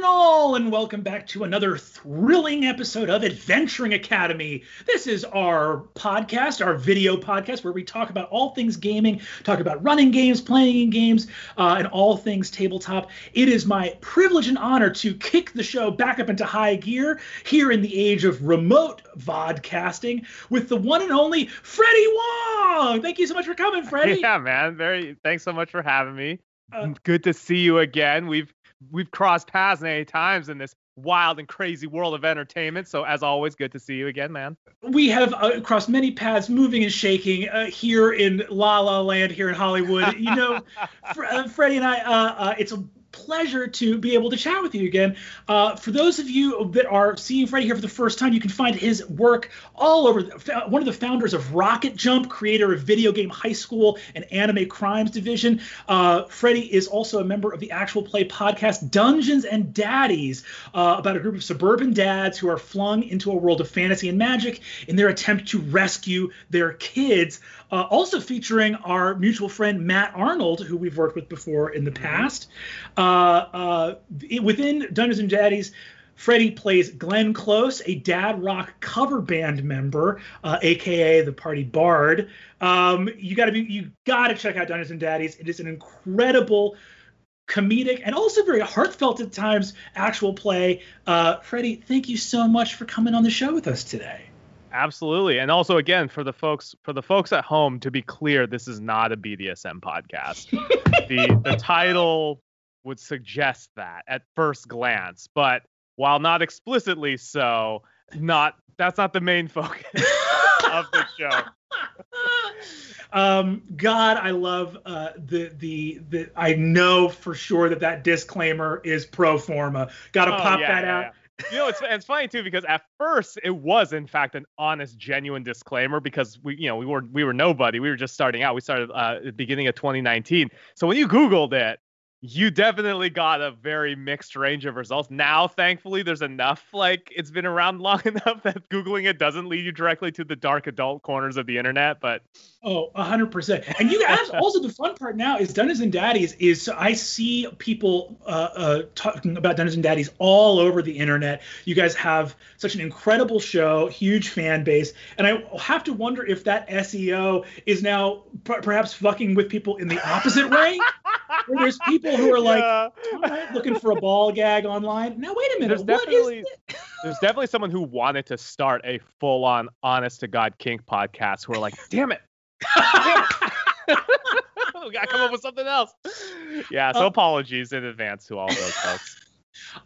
and all, and welcome back to another thrilling episode of Adventuring Academy. This is our podcast, our video podcast, where we talk about all things gaming, talk about running games, playing games, uh, and all things tabletop. It is my privilege and honor to kick the show back up into high gear here in the age of remote vodcasting with the one and only Freddie Wong. Thank you so much for coming, Freddie. Yeah, man. Very. Thanks so much for having me. Uh, Good to see you again. We've we've crossed paths many times in this wild and crazy world of entertainment. So as always, good to see you again, man. We have uh, crossed many paths, moving and shaking uh, here in La La Land, here in Hollywood. You know, Fr- uh, Freddie and I. Uh, uh, it's a pleasure to be able to chat with you again. Uh, for those of you that are seeing Freddie here for the first time, you can find his work all over. The, one of the founders of RocketJump, creator of Video Game High School and Anime Crimes Division. Uh, Freddie is also a member of the actual play podcast Dungeons and Daddies, uh, about a group of suburban dads who are flung into a world of fantasy and magic in their attempt to rescue their kids. Uh, also featuring our mutual friend Matt Arnold, who we've worked with before in the mm-hmm. past. Uh, uh, within Dungeons and Daddies, Freddie plays Glenn Close, a dad rock cover band member, uh, aka the party bard. Um, you gotta be, you gotta check out Dungeons and Daddies. It is an incredible comedic and also very heartfelt at times actual play. Uh, Freddie, thank you so much for coming on the show with us today. Absolutely. And also again for the folks for the folks at home to be clear this is not a BDSM podcast. the the title would suggest that at first glance, but while not explicitly so, not that's not the main focus of the show. um, God, I love uh, the the the. I know for sure that that disclaimer is pro forma. Got to oh, pop yeah, that yeah, out. Yeah you know, it's it's funny too because at first it was in fact an honest, genuine disclaimer because we, you know, we were we were nobody. We were just starting out. We started uh, at the beginning of 2019. So when you Googled it, you definitely got a very mixed range of results. Now, thankfully, there's enough like it's been around long enough that googling it doesn't lead you directly to the dark adult corners of the internet. But oh, 100%. And you guys also the fun part now is Dungeons and Daddies is so I see people uh, uh, talking about Dungeons and Daddies all over the internet. You guys have such an incredible show, huge fan base, and I have to wonder if that SEO is now p- perhaps fucking with people in the opposite way. Where there's people who are like yeah. looking for a ball gag online. Now wait a minute, there's definitely, there's definitely someone who wanted to start a full-on honest to God kink podcast who are like, damn it. Damn it. we gotta come up with something else. Yeah, so uh, apologies in advance to all those folks.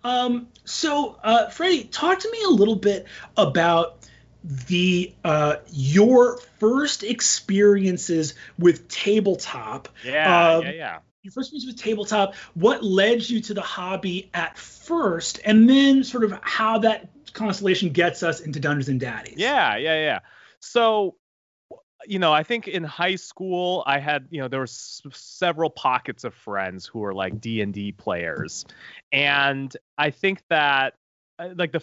Um, so uh, Freddie, talk to me a little bit about the uh, your first experiences with tabletop. Yeah, um, yeah, yeah your first experience with tabletop, what led you to the hobby at first, and then sort of how that constellation gets us into Dungeons and Daddies. Yeah, yeah, yeah. So, you know, I think in high school I had, you know, there were s- several pockets of friends who were like D and D players, and I think that uh, like the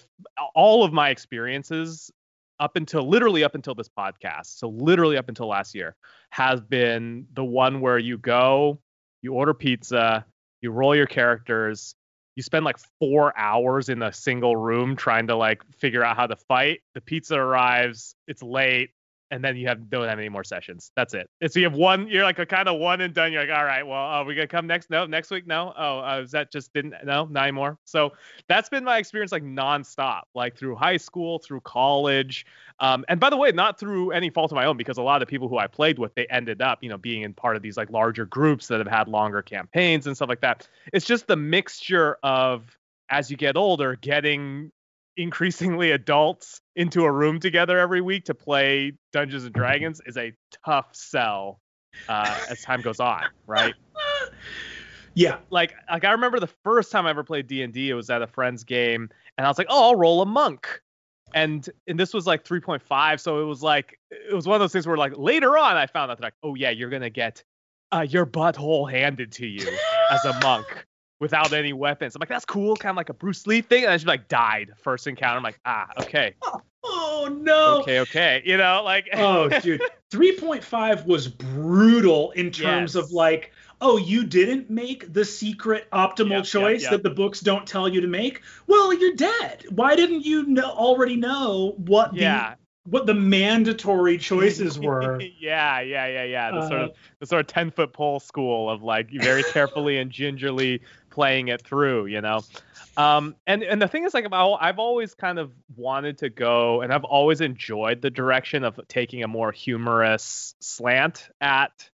all of my experiences up until literally up until this podcast, so literally up until last year, has been the one where you go you order pizza, you roll your characters, you spend like four hours in a single room trying to like figure out how to fight. The pizza arrives, it's late, and then you have don't have any more sessions. That's it. And so you have one. You're like a kind of one and done. You're like, all right, well, are we gonna come next? No, next week? No. Oh, uh, is that just didn't? No, nine more. So that's been my experience, like nonstop, like through high school, through college. Um, and by the way, not through any fault of my own, because a lot of the people who I played with, they ended up, you know, being in part of these like larger groups that have had longer campaigns and stuff like that. It's just the mixture of as you get older, getting increasingly adults into a room together every week to play Dungeons and Dragons is a tough sell uh, as time goes on, right? Yeah. Like like I remember the first time I ever played D&D it was at a friend's game and I was like, "Oh, I'll roll a monk." And and this was like 3.5, so it was like it was one of those things where like later on I found out that like, "Oh yeah, you're going to get uh, your butthole handed to you as a monk." Without any weapons. I'm like, that's cool, kind of like a Bruce Lee thing. And then she like died first encounter. I'm like, ah, okay. Oh, no. Okay, okay. You know, like Oh, dude. 3.5 was brutal in terms yes. of like oh, you didn't make the secret optimal Yep, yep, choice yep. that the books don't tell you to make. Well, you're dead. Why didn't you know, already know what Yeah. the what the mandatory choices were? yeah, yeah, yeah, yeah. The sort Uh, of the sort of ten foot pole school of like very carefully and gingerly playing it through, you know. Um, and and the thing is, like, I've I've always kind of wanted to go, and I've always enjoyed the direction of taking a more humorous slant at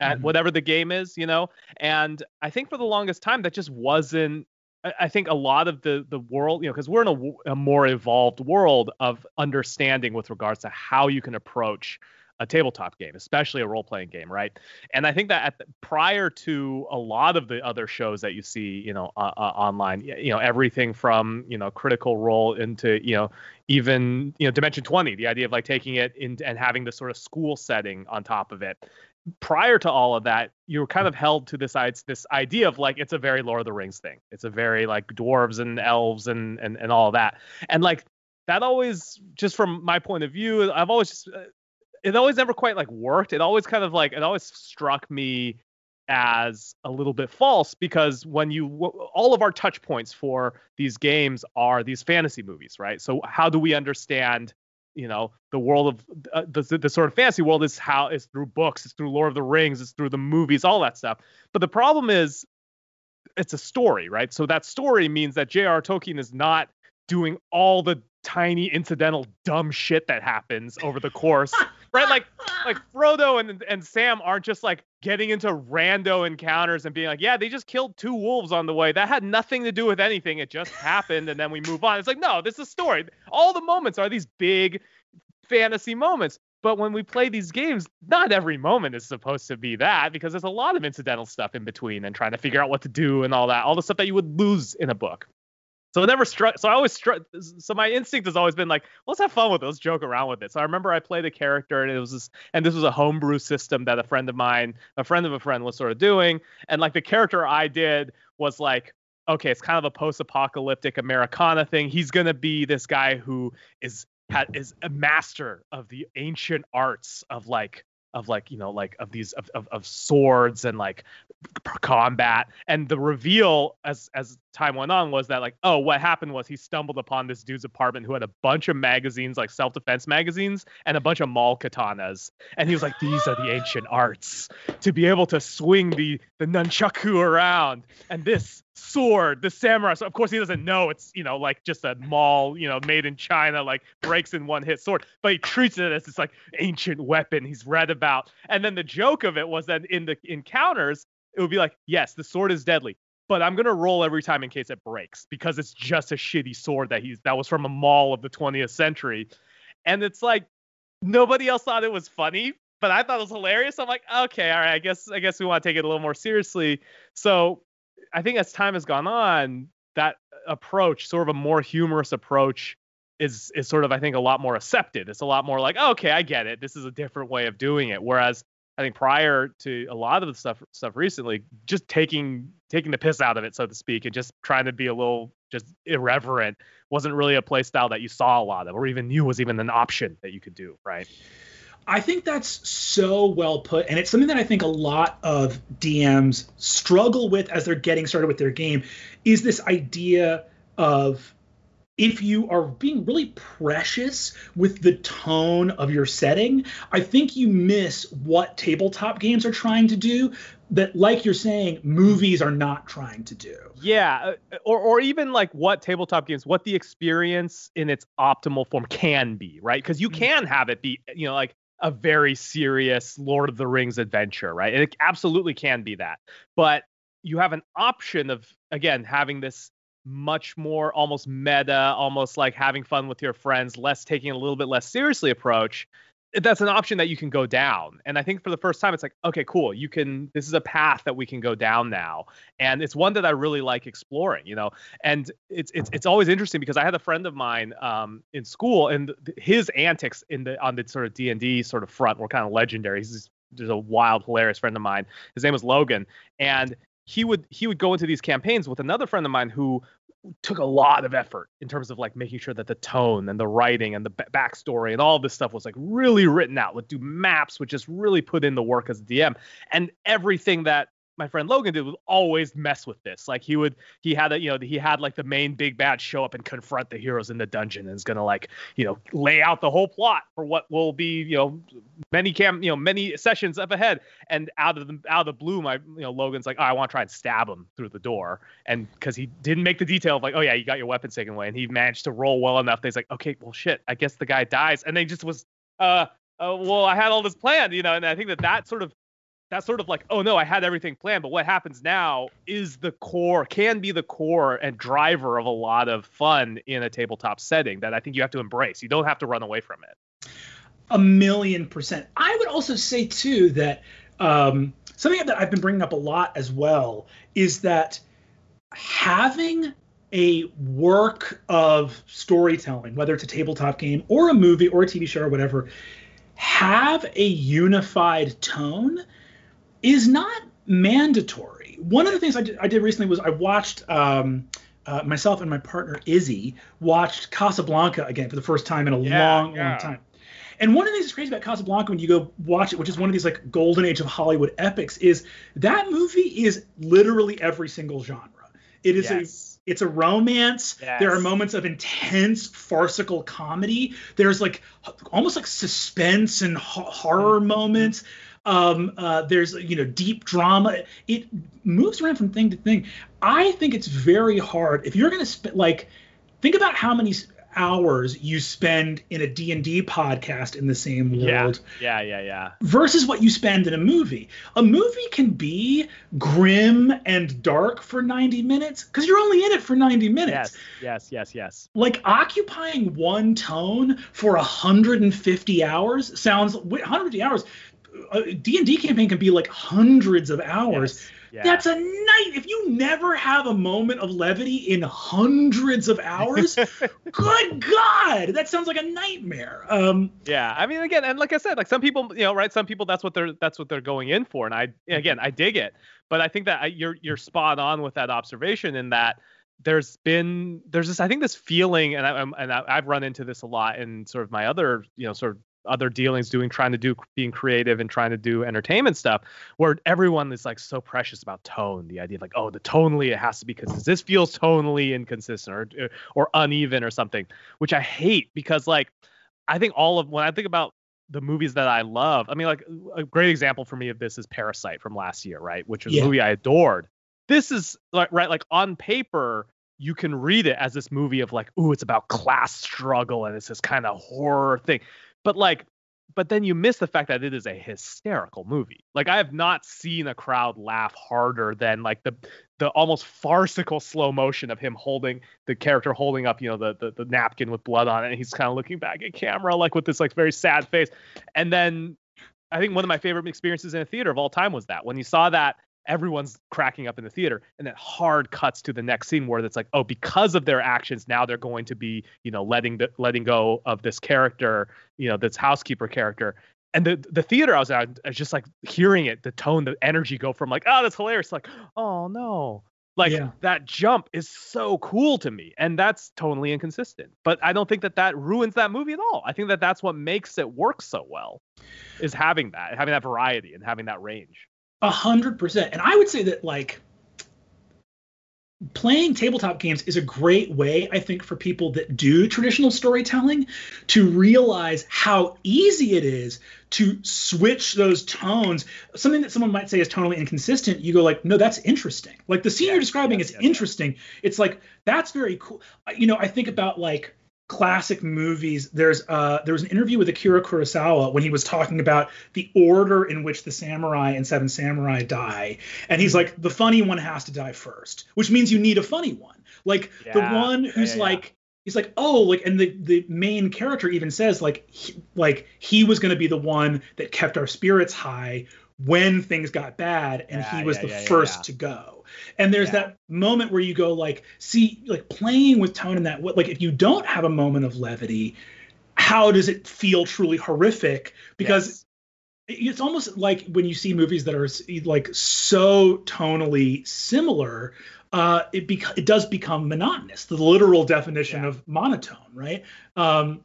at Mhm. whatever the game is, you know. And I think for the longest time that just wasn't. I I think a lot of the the world, you know, because we're in a more evolved world of understanding with regards to how you can approach a tabletop game, especially a role playing game, right? And I think that at the, prior to a lot of the other shows that you see, you know, uh, uh, online, you know, everything from you know Critical Role into you know even you know Dimension 20, the idea of like taking it in and having this sort of school setting on top of it. Prior to all of that, you were kind of held to this this idea of like it's a very Lord of the Rings thing. It's a very like dwarves and elves and and and all that. And like that always just from my point of view, I've always just uh, it always never quite like worked. It always kind of like it always struck me as a little bit false because when you all of our touch points for these games are these fantasy movies, right? So how do we understand you know the world of uh, the, the sort of fantasy world is how is through books it's through lord of the rings it's through the movies all that stuff but the problem is it's a story right so that story means that j.r tolkien is not doing all the tiny incidental dumb shit that happens over the course right like like Frodo and and Sam aren't just like getting into rando encounters and being like, yeah, they just killed two wolves on the way. That had nothing to do with anything. It just happened, and then we move on. It's like, no, this is a story. All the moments are these big fantasy moments. But when we play these games, not every moment is supposed to be that because there's a lot of incidental stuff in between and trying to figure out what to do and all that, all the stuff that you would lose in a book. So it never struck. So I always struck. So my instinct has always been like, let's have fun with it. Let's joke around with it. So I remember I played a character, and it was this, and this was a homebrew system that a friend of mine, a friend of a friend, was sort of doing. And like the character I did was like, okay, it's kind of a post-apocalyptic Americana thing. He's gonna be this guy who is is a master of the ancient arts of like of like you know like of these of, of, of swords and like combat. And the reveal as as time went on was that like oh what happened was he stumbled upon this dude's apartment who had a bunch of magazines like self-defense magazines and a bunch of mall katanas. And he was like these are the ancient arts to be able to swing the the nunchaku around. And this sword the samurai so of course he doesn't know it's you know like just a mall you know made in china like breaks in one hit sword but he treats it as this like ancient weapon he's read about and then the joke of it was that in the encounters it would be like, yes, the sword is deadly, but I'm gonna roll every time in case it breaks because it's just a shitty sword that he's that was from a mall of the 20th century, and it's like nobody else thought it was funny, but I thought it was hilarious. I'm like, okay, all right, I guess I guess we want to take it a little more seriously. So I think as time has gone on, that approach, sort of a more humorous approach. Is, is sort of I think a lot more accepted. It's a lot more like oh, okay I get it. This is a different way of doing it. Whereas I think prior to a lot of the stuff stuff recently, just taking taking the piss out of it, so to speak, and just trying to be a little just irreverent wasn't really a play style that you saw a lot of, or even knew was even an option that you could do, right? I think that's so well put, and it's something that I think a lot of DMs struggle with as they're getting started with their game. Is this idea of if you are being really precious with the tone of your setting, I think you miss what tabletop games are trying to do that, like you're saying, movies are not trying to do. Yeah, uh, or or even like what tabletop games, what the experience in its optimal form can be, right? Because you Mhm. can have it be, you know, like a very serious Lord of the Rings adventure, right? And it absolutely can be that. But you have an option of again having this much more almost meta, almost like having fun with your friends, less taking a little bit less seriously approach. That's an option that you can go down. And I think for the first time, it's like, okay, cool. You can, this is a path that we can go down now. And it's one that I really like exploring, you know? And it's, it's, it's always interesting because I had a friend of mine um, in school and his antics in the, on the sort of D and D sort of front were kind of legendary. He's just a wild, hilarious friend of mine. His name was Logan. And he would he would go into these campaigns with another friend of mine who took a lot of effort in terms of like making sure that the tone and the writing and the b- backstory and all this stuff was like really written out would do maps would just really put in the work as a dm and everything that my friend Logan did was always mess with this. Like he would, he had a, you know, he had like the main big bad show up and confront the heroes in the dungeon and is gonna like, you know, lay out the whole plot for what will be, you know, many cam, you know, many sessions up ahead. And out of the out of the blue, my, you know, Logan's like, oh, I want to try and stab him through the door, and because he didn't make the detail of like, oh yeah, you got your weapons taken away, and he managed to roll well enough. That he's like, okay, well shit, I guess the guy dies, and they just was, uh, uh, well, I had all this planned, you know, and I think that that sort of that's sort of like, oh no, I had everything planned, but what happens now is the core, can be the core and driver of a lot of fun in a tabletop setting that I think you have to embrace. You don't have to run away from it. A million percent. I would also say too that um, something that I've been bringing up a lot as well is that having a work of storytelling, whether it's a tabletop game or a movie or a TV show or whatever, have a unified tone is not mandatory. One of the things I did, I did recently was I watched um, uh, myself and my partner Izzy watched Casablanca again for the first time in a yeah, long, yeah. long time. And one of the things that's crazy about Casablanca when you go watch it, which is one of these like golden age of Hollywood epics, is that movie is literally every single genre. It is yes. a it's a romance. Yes. There are moments of intense farcical comedy. There's like almost like suspense and horror mm-hmm. moments. Um, uh, there's you know deep drama. It moves around from thing to thing. I think it's very hard if you're going to spend like think about how many hours you spend in a D&D podcast in the same world. Yeah, yeah, yeah, yeah. Versus what you spend in a movie. A movie can be grim and dark for 90 minutes cuz you're only in it for 90 minutes. Yes, yes, yes, yes. Like occupying one tone for 150 hours sounds 150 hours a D&D campaign can be like hundreds of hours. Yes. Yeah. That's a night. If you never have a moment of levity in hundreds of hours, good God, that sounds like a nightmare. Um, yeah, I mean, again, and like I said, like some people, you know, right? Some people that's what they're that's what they're going in for, and I again, I dig it, but I think that I, you're you're spot on with that observation in that there's been there's this I think this feeling, and I, am and I, I've run into this a lot in sort of my other you know sort of other dealings doing trying to do being creative and trying to do entertainment stuff where everyone is like so precious about tone the idea of like oh the tonally it has to be because this feels tonally inconsistent or uh, or uneven or something which i hate because like i think all of when i think about the movies that i love i mean like a great example for me of this is parasite from last year right which was yeah. a movie i adored. This is like right like on paper you can read it as this movie of like, ooh, it's about class struggle and it's this kind of horror thing but like but then you miss the fact that it is a hysterical movie. Like I have not seen a crowd laugh harder than like the the almost farcical slow motion of him holding the character holding up, you know, the the, the napkin with blood on it, and he's kind of looking back at camera like with this like very sad face. And then I think one of my favorite experiences in a theater of all time was that when you saw that everyone's cracking up in the theater. And then hard cuts to the next scene where it's like oh because of their actions now they're going to be you know letting the, letting go of this character you know this housekeeper character. And the the theater I was at I was just like hearing it the tone the energy go from like oh that's hilarious like oh no. Like yeah. that jump is so cool to me and that's totally inconsistent. But i don't think that that ruins that movie at all. I think that that's what makes it work so well is having that having that variety and having that range a hundred percent. And I would say that like playing tabletop games is a great way, I think, for people that do traditional storytelling to realize how easy it is to switch those tones. Something that someone might say is tonally inconsistent, you go like, no, that's interesting. Like the scene yes, you're describing yes, is yes, interesting. It's like that's very cool. You know, I think about like classic movies there's uh there was an interview with akira kurosawa when he was talking about the order in which the samurai and seven samurai die. And he's like the funny one has to die first which means you need a funny one. Like yeah, the one who's yeah, yeah, like he's like oh like and the the main character even says like he, like he was going to be the one that kept our spirits high when things got bad and he was the first to go and there's yeah. that moment where you go like, see, like playing with tone in that like if you don't have a moment of levity, how does it feel truly horrific? Because yes. it's almost like when you see movies that are like so tonally similar, uh, it bec- it does become monotonous. The literal definition yeah. of monotone, right? Um,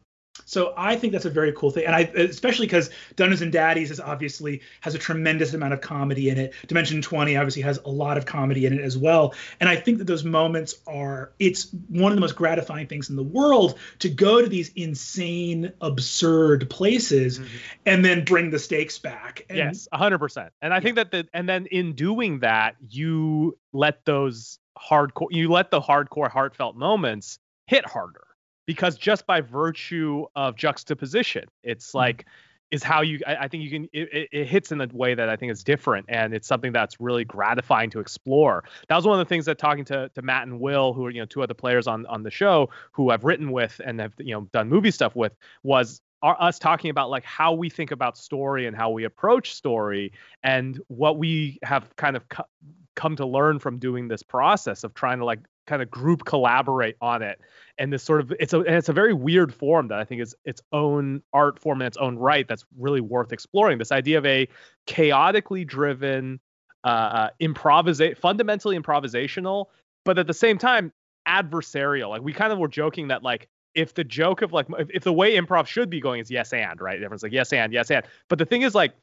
So I think that's a very cool thing, and I especially because Dungeons and Daddies is obviously has a tremendous amount of comedy in it. Dimension 20 obviously has a lot of comedy in it as well, and I think that those moments are it's one of the most gratifying things in the world to go to these insane, absurd places, mm-hmm. and then bring the stakes back. And, yes, 100. percent And I yeah. think that the and then in doing that, you let those hardcore you let the hardcore heartfelt moments hit harder because just by virtue of juxtaposition it's mm-hmm. like is how you I, I think you can it, it, hits in a way that I think is different and it's something that's really gratifying to explore. That was one of the things that talking to, to Matt and Will, who are you know two other players on on the show who I've written with and have you know done movie stuff with was our, us talking about like how we think about story and how we approach story and what we have kind of co- come to learn from doing this process of trying to like kind of group collaborate on it and this sort of it's a it's a very weird form that I think is its own art form in its own right that's really worth exploring. This idea of a chaotically driven, uh, uh improvisa- fundamentally improvisational, but at the same time adversarial. Like we kind of were joking that like if the joke of like if, if the way improv should be going is yes and right, everyone's like yes and yes and. But the thing is like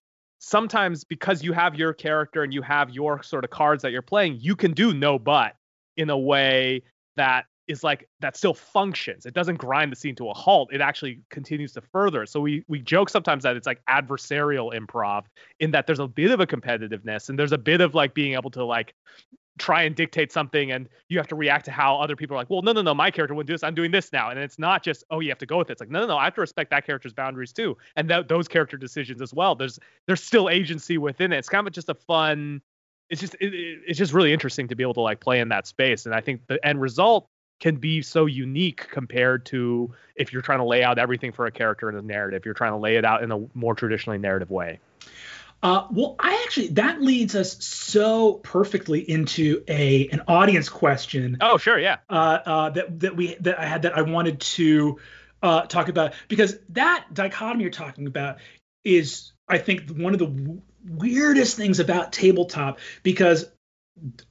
sometimes because you have your character and you have your sort of cards that you're playing, you can do no but in a way that is like that still functions. It doesn't grind the scene to a halt. It actually continues to further. So we we joke sometimes that it's like adversarial improv in that there's a bit of a competitiveness and there's a bit of like being able to like try and dictate something and you have to react to how other people are like, well, no, no, no, my character wouldn't do this. I'm doing this now. And it's not just, oh, you have to go with it. It's like, no, no, no, I have to respect that character's boundaries too. And th- those character decisions as well. There's there's still agency within it. It's kind of just a fun, it's just it, it's just really interesting to be able to like play in that space. And I think the end result can be so unique compared to if you're trying to lay out everything for a character in a narrative. You're trying to lay it out in a more traditionally narrative way. Uh, well, I actually that leads us so perfectly into a an audience question. Oh, sure, yeah. Uh, uh, that that we that I had that I wanted to uh, talk about because that dichotomy you're talking about is I think one of the weirdest things about tabletop because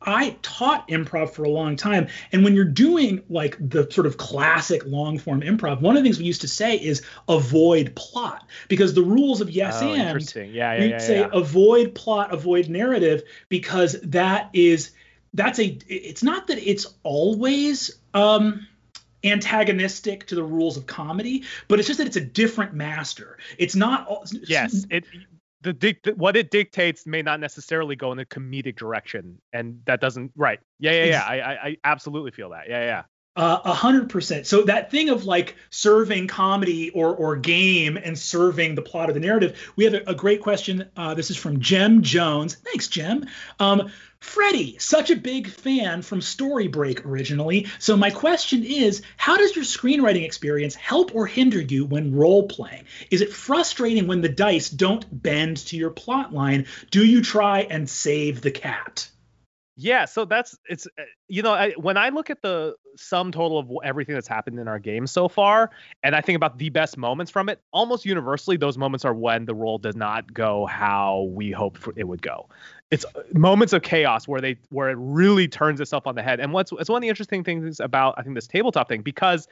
I taught improv for a long time. And when you're doing like the sort of classic long form improv, one of the things we used to say is avoid plot because the rules of yes oh, and interesting. Yeah, yeah, you'd yeah, say yeah. avoid plot, avoid narrative because that is that's a it's not that it's always um antagonistic to the rules of comedy, but it's just that it's a different master. It's not. Yes, it the dic- what it dictates may not necessarily go in a comedic direction, and that doesn't right. Yeah, yeah, yeah. I, I, I absolutely feel that. Yeah, yeah. Uh, a hundred percent. So that thing of like serving comedy or or game and serving the plot of the narrative, we have a, a great question. Uh, this is from Jem Jones. Thanks, Jem. Um, Freddie, such a big fan from Story Break originally. So my question is, how does your screenwriting experience help or hinder you when role playing? Is it frustrating when the dice don't bend to your plot line? Do you try and save the cat? Yeah, so that's it's uh, you know I, when I look at the sum total of everything that's happened in our game so far, and I think about the best moments from it, almost universally those moments are when the roll does not go how we hoped it would go. It's uh, moments of chaos where they where it really turns itself on the head. And what's it's one of the interesting things about I think this tabletop thing because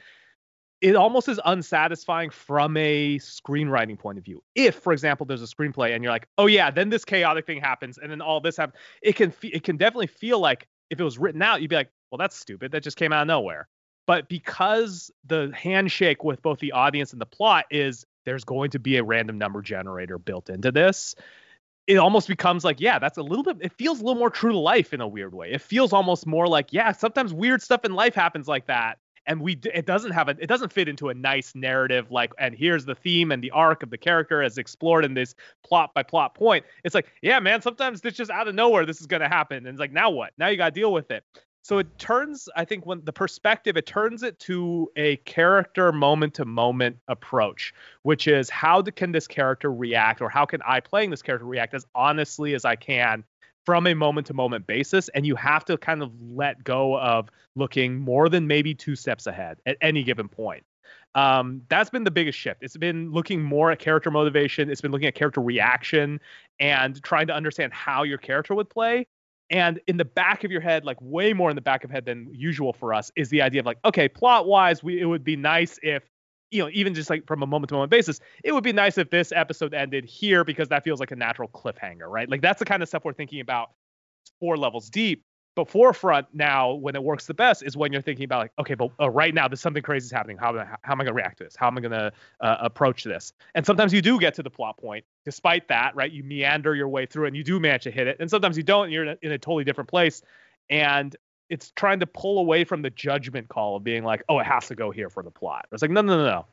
it almost is unsatisfying from a screenwriting point of view. If, for example, there's a screenplay and you're like, oh yeah, then this chaotic thing happens, and then all this happens, it can fe- it can definitely feel like if it was written out, you'd be like, well, that's stupid. That just came out of nowhere. But because the handshake with both the audience and the plot is there's going to be a random number generator built into this, it almost becomes like, yeah, that's a little bit, it feels a little more true to life in a weird way. It feels almost more like, yeah, sometimes weird stuff in life happens like that and we it doesn't have a it doesn't fit into a nice narrative like and here's the theme and the arc of the character as explored in this plot by plot point. It's like yeah man sometimes it's just out of nowhere this is going to happen. And it's like now what? Now you got to deal with it. So it turns i think when the perspective it turns it to a character moment to moment approach which is how can this character react or how can i playing this character react as honestly as i can from a moment to moment basis and you have to kind of let go of looking more than maybe two steps ahead at any given point. Um, that's been the biggest shift. It's been looking more at character motivation. It's been looking at character reaction and trying to understand how your character would play. And in the back of your head like way more in the back of head than usual for us is the idea of like okay plot wise we it would be nice if you know, even just like from a moment to moment basis, it would be nice if this episode ended here because that feels like a natural cliffhanger, right? Like that's the kind of stuff we're thinking about four levels deep. But forefront now, when it works the best, is when you're thinking about like, okay, but uh, right now, there's something crazy is happening. How, how, how am I going to react to this? How am I going to uh, approach this? And sometimes you do get to the plot point. Despite that, right? You meander your way through, and you do manage to hit it. And sometimes you don't. And you're in a, in a totally different place. And it's trying to pull away from the judgment call of being like, oh, it has to go here for the plot. It's like, no, no, no, no.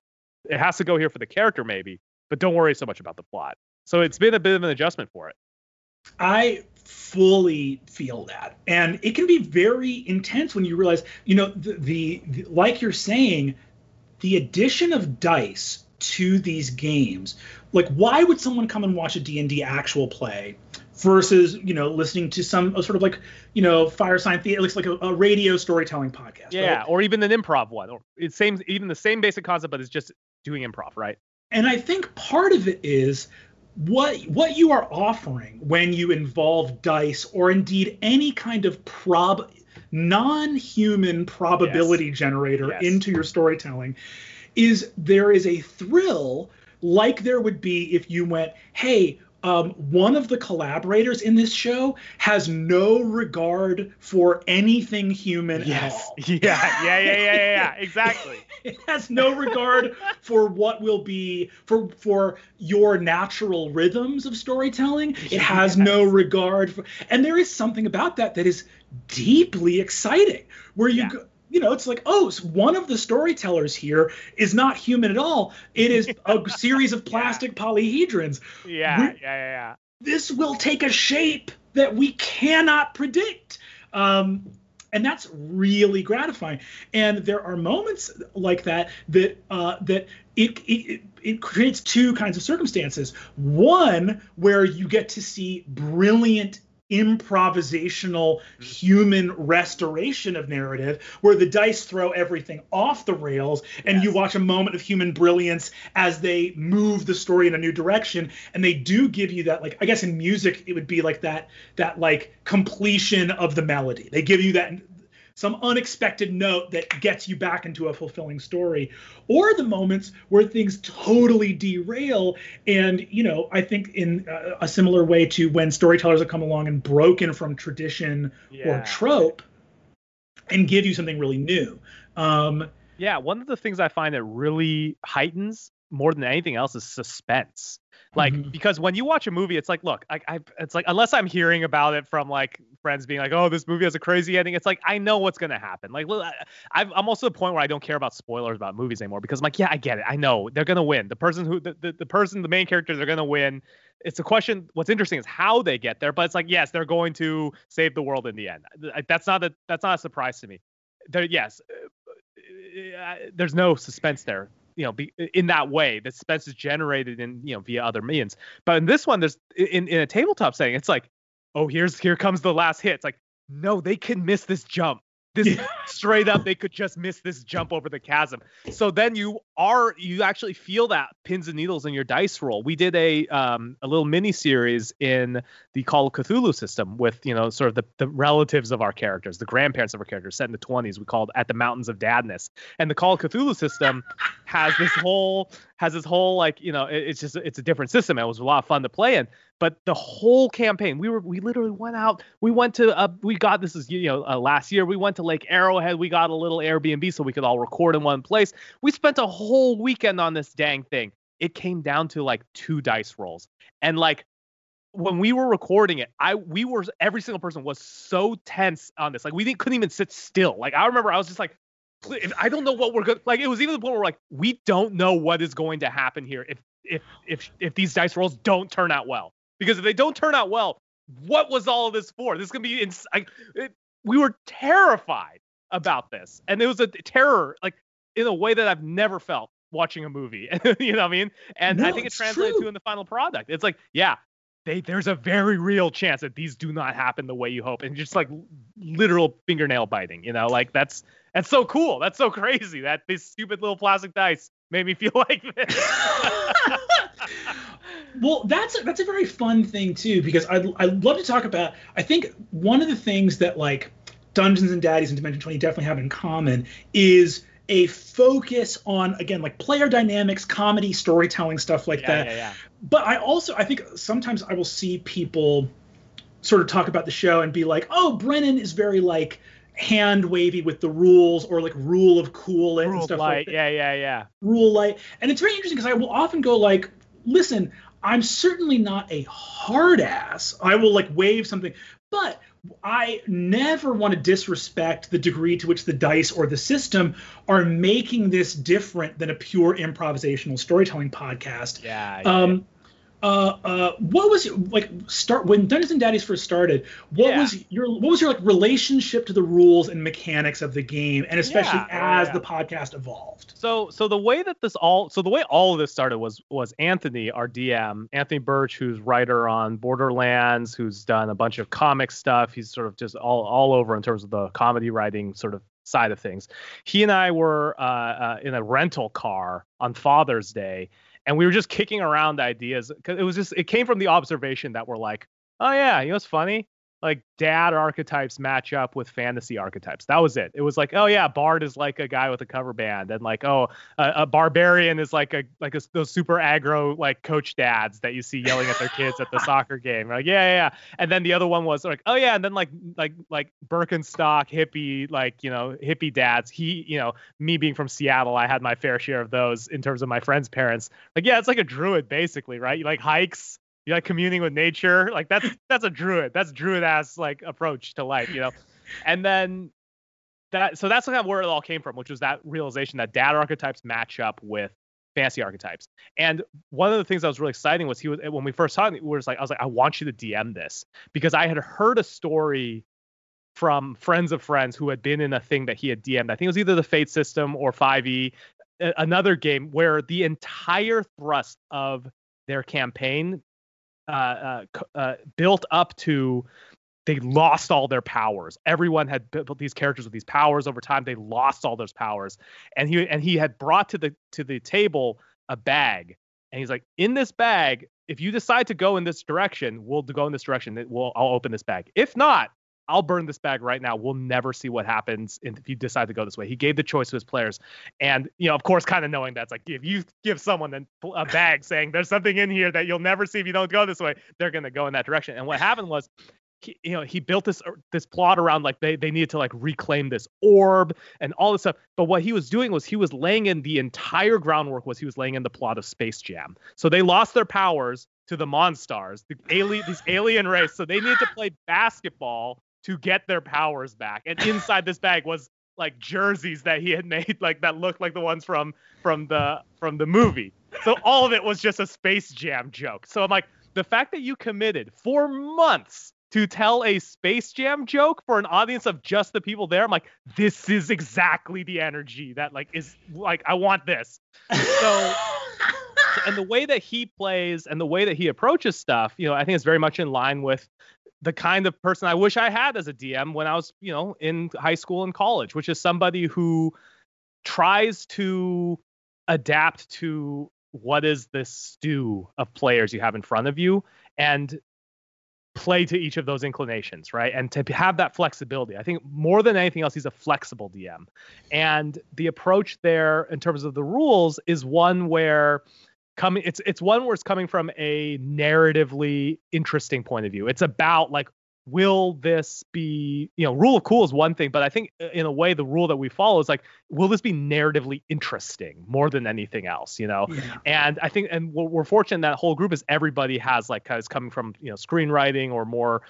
It has to go here for the character, maybe, but don't worry so much about the plot. So it's been a bit of an adjustment for it. I fully feel that and it can be very intense when you realize you know the, the, the, like you're saying the addition of dice to these games like why would someone come and watch a d&d actual play versus you know listening to some sort of like you know Firesign Theatre looks like a, a, radio storytelling podcast yeah right? or even an improv one or it's same even the same basic concept but it's just doing improv right and i think part of it is what what you are offering when you involve dice or indeed any kind of prob non-human probability yes. generator yes. into your storytelling is there is a thrill like there would be if you went hey um, one of the collaborators in this show has no regard for anything human yes. at all. Yeah, yeah, yeah, yeah, yeah, yeah. exactly. it has no regard for what will be for for your natural rhythms of storytelling. It has yes. no regard for, and there is something about that that is deeply exciting, where you yeah. go, you know, it's like, oh, so one of the storytellers here is not human at all. It is a series of plastic yeah. polyhedrons. Yeah, yeah, yeah, yeah. This will take a shape that we cannot predict. Um, and that's really gratifying. And there are moments like that that uh, that it, it it creates two kinds of circumstances. One where you get to see brilliant improvisational mm-hmm. human restoration of narrative where the dice throw everything off the rails and yes. you watch a moment of human brilliance as they move the story in a new direction and they do give you that like i guess in music it would be like that that like completion of the melody they give you that some unexpected note that gets you back into a fulfilling story or the moments where things totally derail and you know i think in a, a similar way to when storytellers have come along and broken from tradition yeah. or trope and give you something really new um, yeah one of the things i find that really heightens more than anything else is suspense like mm-hmm. because when you watch a movie it's like look I, I it's like unless i'm hearing about it from like friends being like oh this movie has a crazy ending. It's like i know what's to happen. Like I, i'm also at the point where i don't care about spoilers about movies anymore because i'm like yeah i get it. I know. They're to win. The person who the, the, the person the main character, they're to win. It's a question what's interesting is how they get there but it's like yes they're going to save the world in the end. That's not a that's not a surprise to me. There yes uh, uh, there's no suspense there you know be in that way. The suspense is generated in you know via other means. But in this one there's in, in a tabletop setting it's like oh here's here comes the last hit. It's like no they can miss this jump. This straight up they could just miss this jump over the chasm. So then you are you actually feel that pins and needles in your dice roll. We did a um a little mini series in the call of cthulhu system with you know sort of the, the relatives of our characters the grandparents of our characters set in the 20s we called at the mountains of dadness. And the call of cthulhu system has this whole has this whole like you know it, it's just it's a different system. It was a lot of fun to play in but the whole campaign we were we literally went out we went to uh, we got this is you know uh, last year we went to lake arrowhead we got a little airbnb so we could all record in one place we spent a whole weekend on this dang thing it came down to like two dice rolls and like when we were recording it, I we were every single person was so tense on this. Like we couldn't even sit still. Like I remember I was just like, I don't know what we're going. Like it was even the point where like we don't know what is going to happen here if if if if these dice rolls don't turn out well. Because if they don't turn out well, what was all of this for? This is gonna be. Ins- I, it, we were terrified about this, and it was a terror like in a way that I've never felt watching a movie. you know what I mean? And no, I think it translated true. to in the final product. It's like, yeah, they, there's a very real chance that these do not happen the way you hope, and just like literal fingernail biting. You know, like that's that's so cool. That's so crazy that these stupid little plastic dice made me feel like this. well, that's a, that's a very fun thing too because I'd I'd love to talk about. I think one of the things that like Dungeons and Daddies and Dimension 20 definitely have in common is a focus on again like player dynamics, comedy, storytelling, stuff like Yeah, that. yeah, yeah. But I also I think sometimes I will see people sort of talk about the show and be like, "Oh, Brennan is very like hand wavy with the rules or like rule of cool and stuff light. like that. yeah, yeah, yeah. Rule light." And it's very interesting because I will often go like, "Listen, I'm certainly not a hard ass. I will like wave something, but I never want to disrespect the degree to which the dice or the system are making this different than a pure improvisational storytelling podcast. Yeah. yeah, Um, uh, uh, what was like start when Dungeons and Daddies first started? What Yeah. was your what was your like relationship to the rules and mechanics of the game, and especially Yeah, yeah, as yeah. the podcast evolved? So so the way that this all so the way all of this started was was Anthony, our DM, Anthony Burch, who's writer on Borderlands, who's done a bunch of comic stuff. He's sort of just all all over in terms of the comedy writing sort of side of things. He and I were uh, uh, in a rental car on Father's Day, and we were just kicking around ideas because it was just it came from the observation that we're like, oh yeah, you know what's funny? Like dad archetypes match up with fantasy archetypes. That was it. It was like, oh yeah, Bard is like a guy with a cover band, and like, oh, a, a barbarian is like a like a, those super aggro like coach dads that you see yelling at their kids at the soccer game. Like, yeah, yeah, yeah. And then the other one was like, oh yeah, and then like like like Birkenstock hippie like you know hippie dads. He you know me being from Seattle, I had my fair share of those in terms of my friends' parents. Like, yeah, it's like a druid basically, right? You like hikes you like communing with nature? Like that's that's a druid that's druid ass like approach to life you know? And then that so that's kind of where it all came from which was that realization that dad archetypes match up with fantasy archetypes. And one of the things that was really exciting was he was when we first it we were just like i was like i want you to dm this because i had heard a story from friends of friends who had been in a thing that he had dm'd i think it was either the fate system or 5e a- another game where the entire thrust of their campaign uh, uh, uh, built up to they lost all their powers. Everyone had built these characters with these powers over time. They lost all those powers, and he and he had brought to the to the table a bag, and he's like, in this bag, if you decide to go in this direction, we'll go in this direction. We'll I'll open this bag. If not, I'll burn this bag right now. We'll never see what happens if you decide to go this way. He gave the choice to his players, and you know, of course, kind of knowing that's like if you give someone a, bag saying there's something in here that you'll never see if you don't go this way, they're gonna go in that direction. And what happened was. He, you know, he built this uh, this plot around like they, they needed to like reclaim this orb and all this stuff. But what he was doing was he was laying in the entire groundwork was he was laying in the plot of Space Jam. So they lost their powers to the Monstars, the alien these alien race. So they needed to play basketball to get their powers back. And inside this bag was like jerseys that he had made like that looked like the ones from from the from the movie. So all of it was just a Space Jam joke. So I'm like the fact that you committed for months to tell a Space Jam joke for an audience of just the people there, I'm like this is exactly the energy that like is like I want this. So and the way that he plays and the way that he approaches stuff, you know, I think is very much in line with the kind of person I wish I had as a DM when I was, you know, in high school and college, which is somebody who tries to adapt to what is this stew of players you have in front of you and play to each of those inclinations, right? And to have that flexibility. I think more than anything else, he's a flexible DM. And the approach there in terms of the rules is one where coming it's it's one where it's coming from a narratively interesting point of view. It's about like will this be you know rule of cool is one thing but i think uh, in a way the rule that we follow is like will this be narratively interesting more than anything else you know Yeah. and i think and we're, we're fortunate that whole group is everybody has like is coming from you know screenwriting or more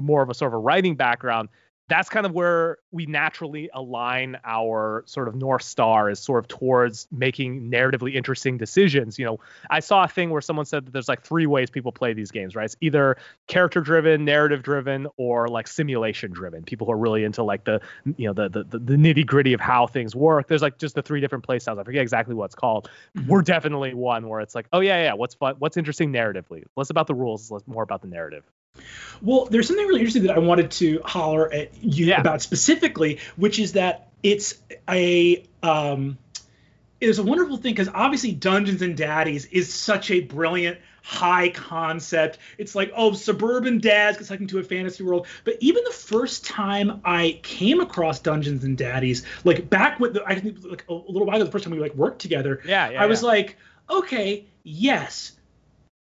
more of a sort of a writing background that's kind of where we naturally align our sort of north star is sort of towards making narratively interesting decisions. You know i saw a thing where someone said that there's like three ways people play these games right? It's either character driven narrative driven or like simulation driven people who are really into like the you know the the, the nitty gritty of how things work. There's like just the three different play styles. I forget exactly what it's called. Mhm. we're definitely one where it's like oh yeah yeah what's fun what's interesting narratively? Less about the rules less more about the narrative Well, there's something really interesting that I wanted to holler at you Yeah. about specifically, which is that it's a um, it's a wonderful thing because obviously Dungeons and Daddies is such a brilliant high concept. It's like, oh, suburban dads get sucked into a fantasy world. But even the first time I came across Dungeons and Daddies, like back with the, I think like a little while ago, the first time we like worked together, Yeah, yeah. I was yeah. like, okay, yes,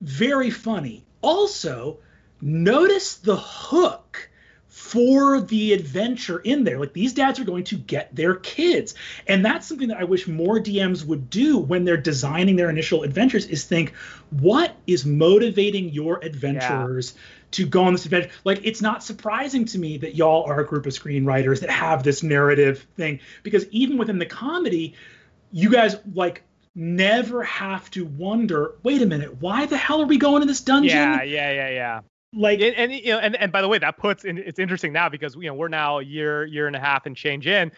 very funny. Also, notice the hook for the adventure in there. Like these dads are going to get their kids. And that's something that I wish more DMs would do when they're designing their initial adventures is think, what is motivating your adventurers to go on this adventure? Like it's not surprising to me that y'all are a group of screenwriters that have this narrative thing because even within the comedy, you guys like never have to wonder, wait a minute, why the hell are we going to this dungeon? yeah, yeah, yeah, yeah. Like and, and you know, and, and by the way, that puts in, it's interesting now because you know we're now a year, year and a half and change in.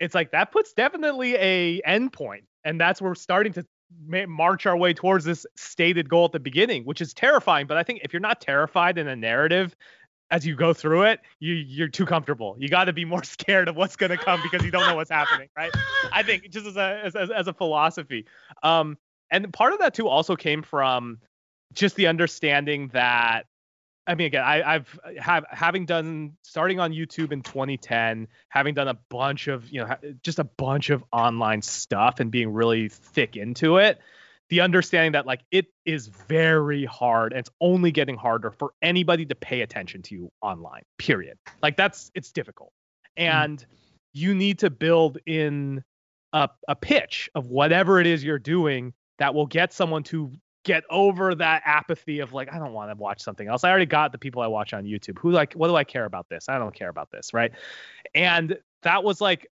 It's like that puts definitely a endpoint, and that's where we're starting to ma- march our way towards this stated goal at the beginning, which is terrifying. But I think if you're not terrified in a narrative as you go through it, you you're too comfortable. You got to be more scared of what's going to come because you don't know what's happening, right? I think just as a as, as a philosophy. Um, and part of that too also came from just the understanding that I mean, again, I, I've uh, have having done starting on YouTube in 2010, having done a bunch of you know just a bunch of online stuff and being really thick into it. The understanding that like it is very hard and it's only getting harder for anybody to pay attention to you online. Period. Like that's it's difficult, mm-hmm. and you need to build in a, a pitch of whatever it is you're doing that will get someone to get over that apathy of like I don't want to watch something else. I already got the people I watch on YouTube. Who like what do I care about this? I don't care about this, right? And that was like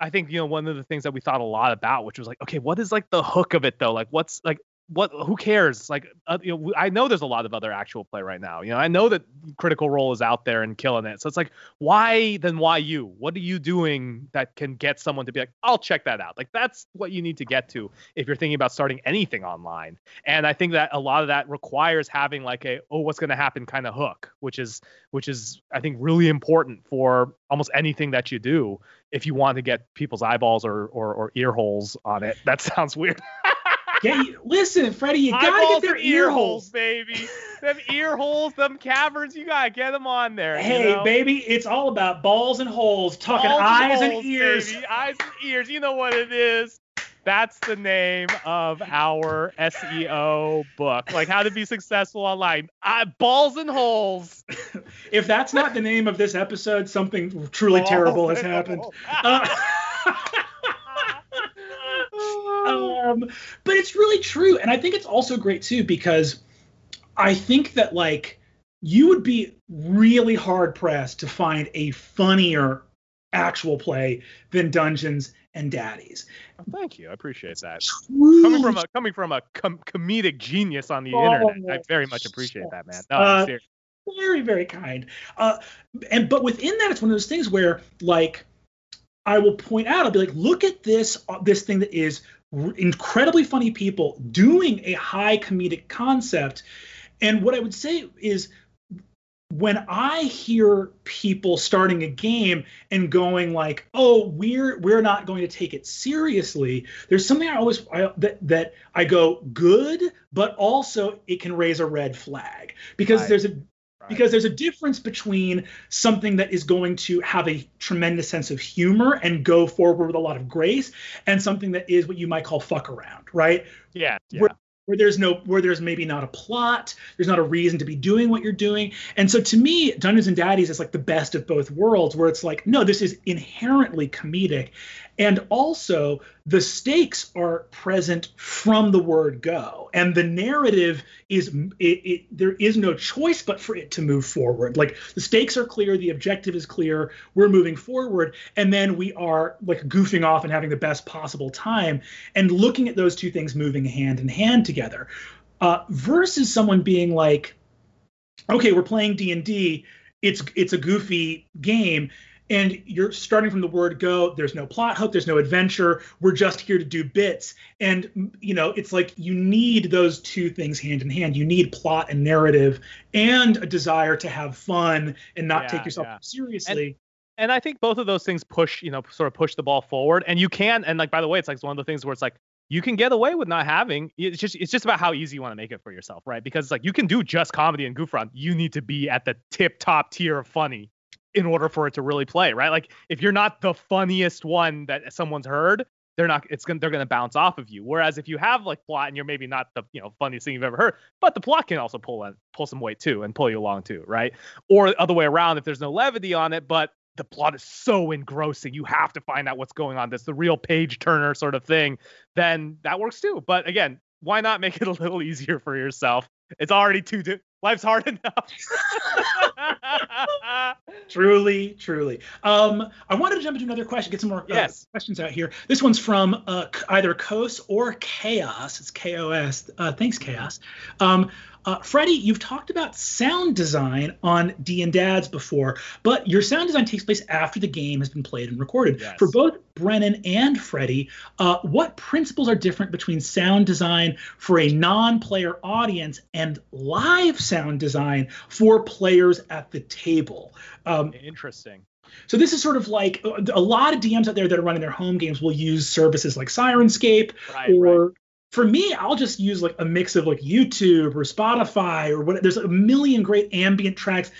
I think you know one of the things that we thought a lot about, which was like, okay, what is like the hook of it though? Like what's like what who cares? Like uh, you know i know there's a lot of other actual play right now you know i know that critical role is out there and killing it. So it's like why then why you? What are you doing that can get someone to be like i'll check that out. Like that's what you need to get to if you're thinking about starting anything online. And i think that a lot of that requires having like a oh what's going to happen? kind of hook which is which is i think really important for almost anything that you do if you want to get people's eyeballs or or, or ear holes on it. That sounds weird You- listen, Freddie, you gotta Eyeballs get their ear holes. baby. them ear holes, them caverns, you gotta get them on there. you Hey, know? baby, it's all about balls and holes, talking Balls eyes and holes, ears. baby. Eyes and ears. You know what it is. That's the name of our SEO book. Like how to be successful online. Uh, balls and holes. If that's not the name of this episode, something truly terrible has happened. Uh, um, but it's really true, and I think it's also great too because I think that like you would be really hard pressed to find a funnier actual play than Dungeons and Daddies. Thank you. I appreciate that. Coming from a coming from a com- comedic genius on the Oh, internet, I very much appreciate that, man. No, Uh, very very kind uh and but within that it's one of those things where like i will point out i'll be like look at this uh, this thing that is r- incredibly funny people doing a high comedic concept and what i would say is when i hear people starting a game and going like oh we're we're not going to take it seriously there's something i always I, that that i go good but also it can raise a red flag because Right. there's a Right. because there's a difference between something that is going to have a tremendous sense of humor and go forward with a lot of grace and something that is what you might call fuck around right yeah, yeah. we're- where there's no where there's maybe not a plot there's not a reason to be doing what you're doing and so to me dungeons and daddies is like the best of both worlds where it's like no this is inherently comedic and also the stakes are present from the word go. And the narrative is it, it there is no choice but for it to move forward. Like the stakes are clear the objective is clear we're moving forward and then we are like goofing off and having the best possible time and looking at those two things moving hand in hand together. Uh, versus someone being like okay we're playing d&d it's it's a goofy game and you're starting from the word go. There's no plot hook. There's no adventure. We're just here to do bits. And you know it's like you need those two things hand in hand. You need plot and narrative and a desire to have fun and not Yeah, take yourself yeah. seriously. And I think both of those things push, you know, sort of push the ball forward. And you can, and like by the way, it's like one of the things where it's like you can get away with not having it's just it's just about how easy you want to make it for yourself right? Because it's like you can do just comedy and goof around. You need to be at the tip top tier of funny in order for it to really play right like if you're not the funniest one that someone's heard they're not it's gonna they're gonna bounce off of you whereas if you have like plot and you're maybe not the you know funniest thing you've ever heard but the plot can also pull in, pull some weight too and pull you along too right or the other way around if there's no levity on it but the plot is so engrossing. You have to find out what's going on. This the real page turner sort of thing. Then that works too. But again, why not make it a little easier for yourself? It's already too. Di- Life's hard enough. truly, truly. Um, I wanted to jump into another question, get some more uh, yes. questions out here. This one's from uh, either Kos or Chaos. It's K O S. Uh, thanks, Chaos. Um, uh, Freddie, you've talked about sound design on D and Dads before, but your sound design takes place after the game has been played and recorded. Yes. For both Brennan and Freddie, uh, what principles are different between sound design for a non-player audience and live sound design for players at the table? Um, Interesting. so this is sort of like a lot of DMs out there that are running their home games will use services like Syrinscape Right, or right. For me, I'll just use like a mix of like YouTube or Spotify or what. There's a million great ambient tracks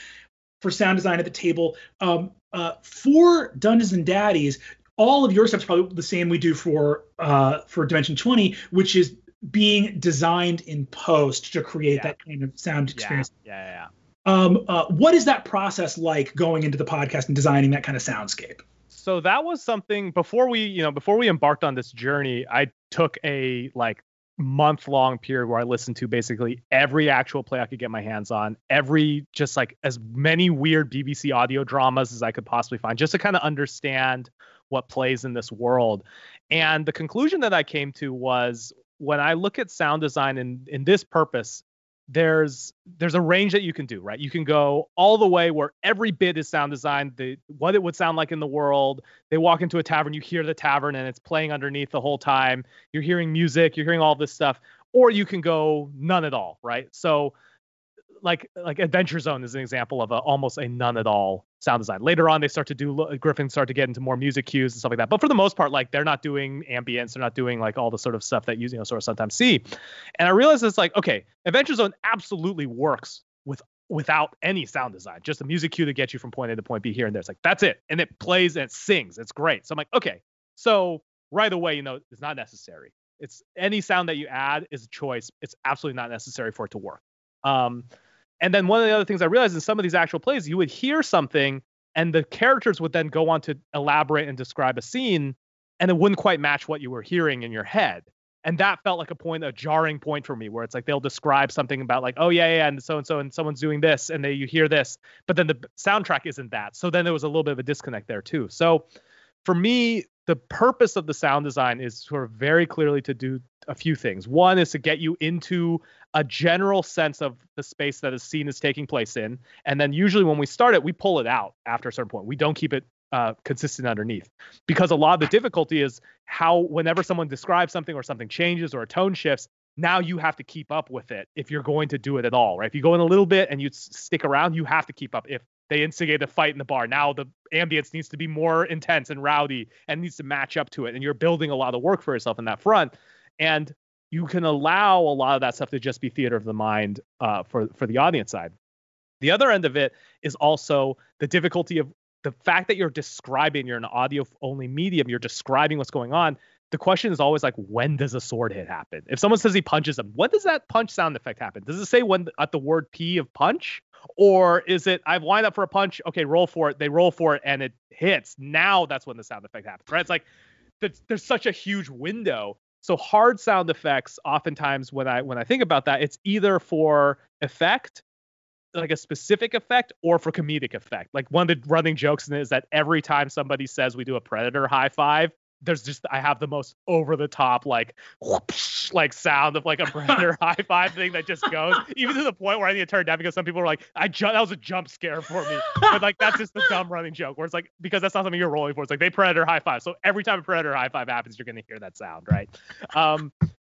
for sound design at the table. Um, uh, for Dungeons and Daddies, all of your stuff's probably the same we do for uh, for Dimension 20, which is being designed in post to create Yeah. that kind of sound experience. yeah, yeah. yeah. Um, uh, what is that process like going into the podcast and designing that kind of soundscape? So that was something before we you know before we embarked on this journey i took a like month long period where i listened to basically every actual play i could get my hands on every just like as many weird bbc audio dramas as i could possibly find just to kind of understand what plays in this world. And the conclusion that i came to was when i look at sound design in in this purpose there's there's a range that you can do right? You can go all the way where every bit is sound design the what it would sound like in the world. They walk into a tavern you hear the tavern and it's playing underneath the whole time. You're hearing music you're hearing all this stuff or you can go none at all right? So like like adventure zone is an example of a almost a none at all sound design. Later on they start to do griffin start to get into more music cues and stuff like that. But for the most part like they're not doing ambience they're not doing like all the sort of stuff that you, you know sort of sometimes see. And i realized it's like okay adventure zone absolutely works with without any sound design just a music cue to get you from point a to point b here and there. It's like that's it. And it plays and it sings. It's great. So i'm like okay. So right away you know it's not necessary. It's any sound that you add is a choice. It's absolutely not necessary for it to work. Um, and then one of the other things I realized in some of these actual plays, you would hear something and the characters would then go on to elaborate and describe a scene and it wouldn't quite match what you were hearing in your head. And that felt like a point, a jarring point for me, where it's like they'll describe something about like, oh yeah, yeah, and so and so, and someone's doing this, and they you hear this, but then the soundtrack isn't that. So then there was a little bit of a disconnect there too. So for me, the purpose of the sound design is sort of very clearly to do a few things. One is to get you into a general sense of the space that a scene is taking place in. And then usually when we start it, we pull it out after a certain point. We don't keep it uh, consistent underneath because a lot of the difficulty is how whenever someone describes something or something changes or a tone shifts, now you have to keep up with it if you're going to do it at all, right? If you go in a little bit and you stick around, you have to keep up. If they instigate a fight in the bar, now the ambience needs to be more intense and rowdy and needs to match up to it. And you're building a lot of work for yourself in that front. And you can allow a lot of that stuff to just be theater of the mind uh, for for the audience side. The other end of it is also the difficulty of the fact that you're describing, you're an audio only medium, you're describing what's going on. The question is always like, when does a sword hit happen? If someone says he punches them, when does that punch sound effect happen? Does it say when at the word P of punch? Or is it I've lined up for a punch, okay, roll for it, they roll for it and it hits. Now that's when the sound effect happens, right? It's like there's, such a huge window so hard sound effects oftentimes when i when i think about that it's either for effect like a specific effect or for comedic effect like one of the running jokes in it is that every time somebody says we do a predator high five there's just i have the most over the top like whoosh, like sound of like a predator high five thing that just goes even to the point where i need to turn it down because some people are like i ju- that was a jump scare for me. But like that's just the dumb running joke where it's like because that's not something you're rolling for. It's like they predator high five so every time a predator high five happens you're going to hear that sound right? Um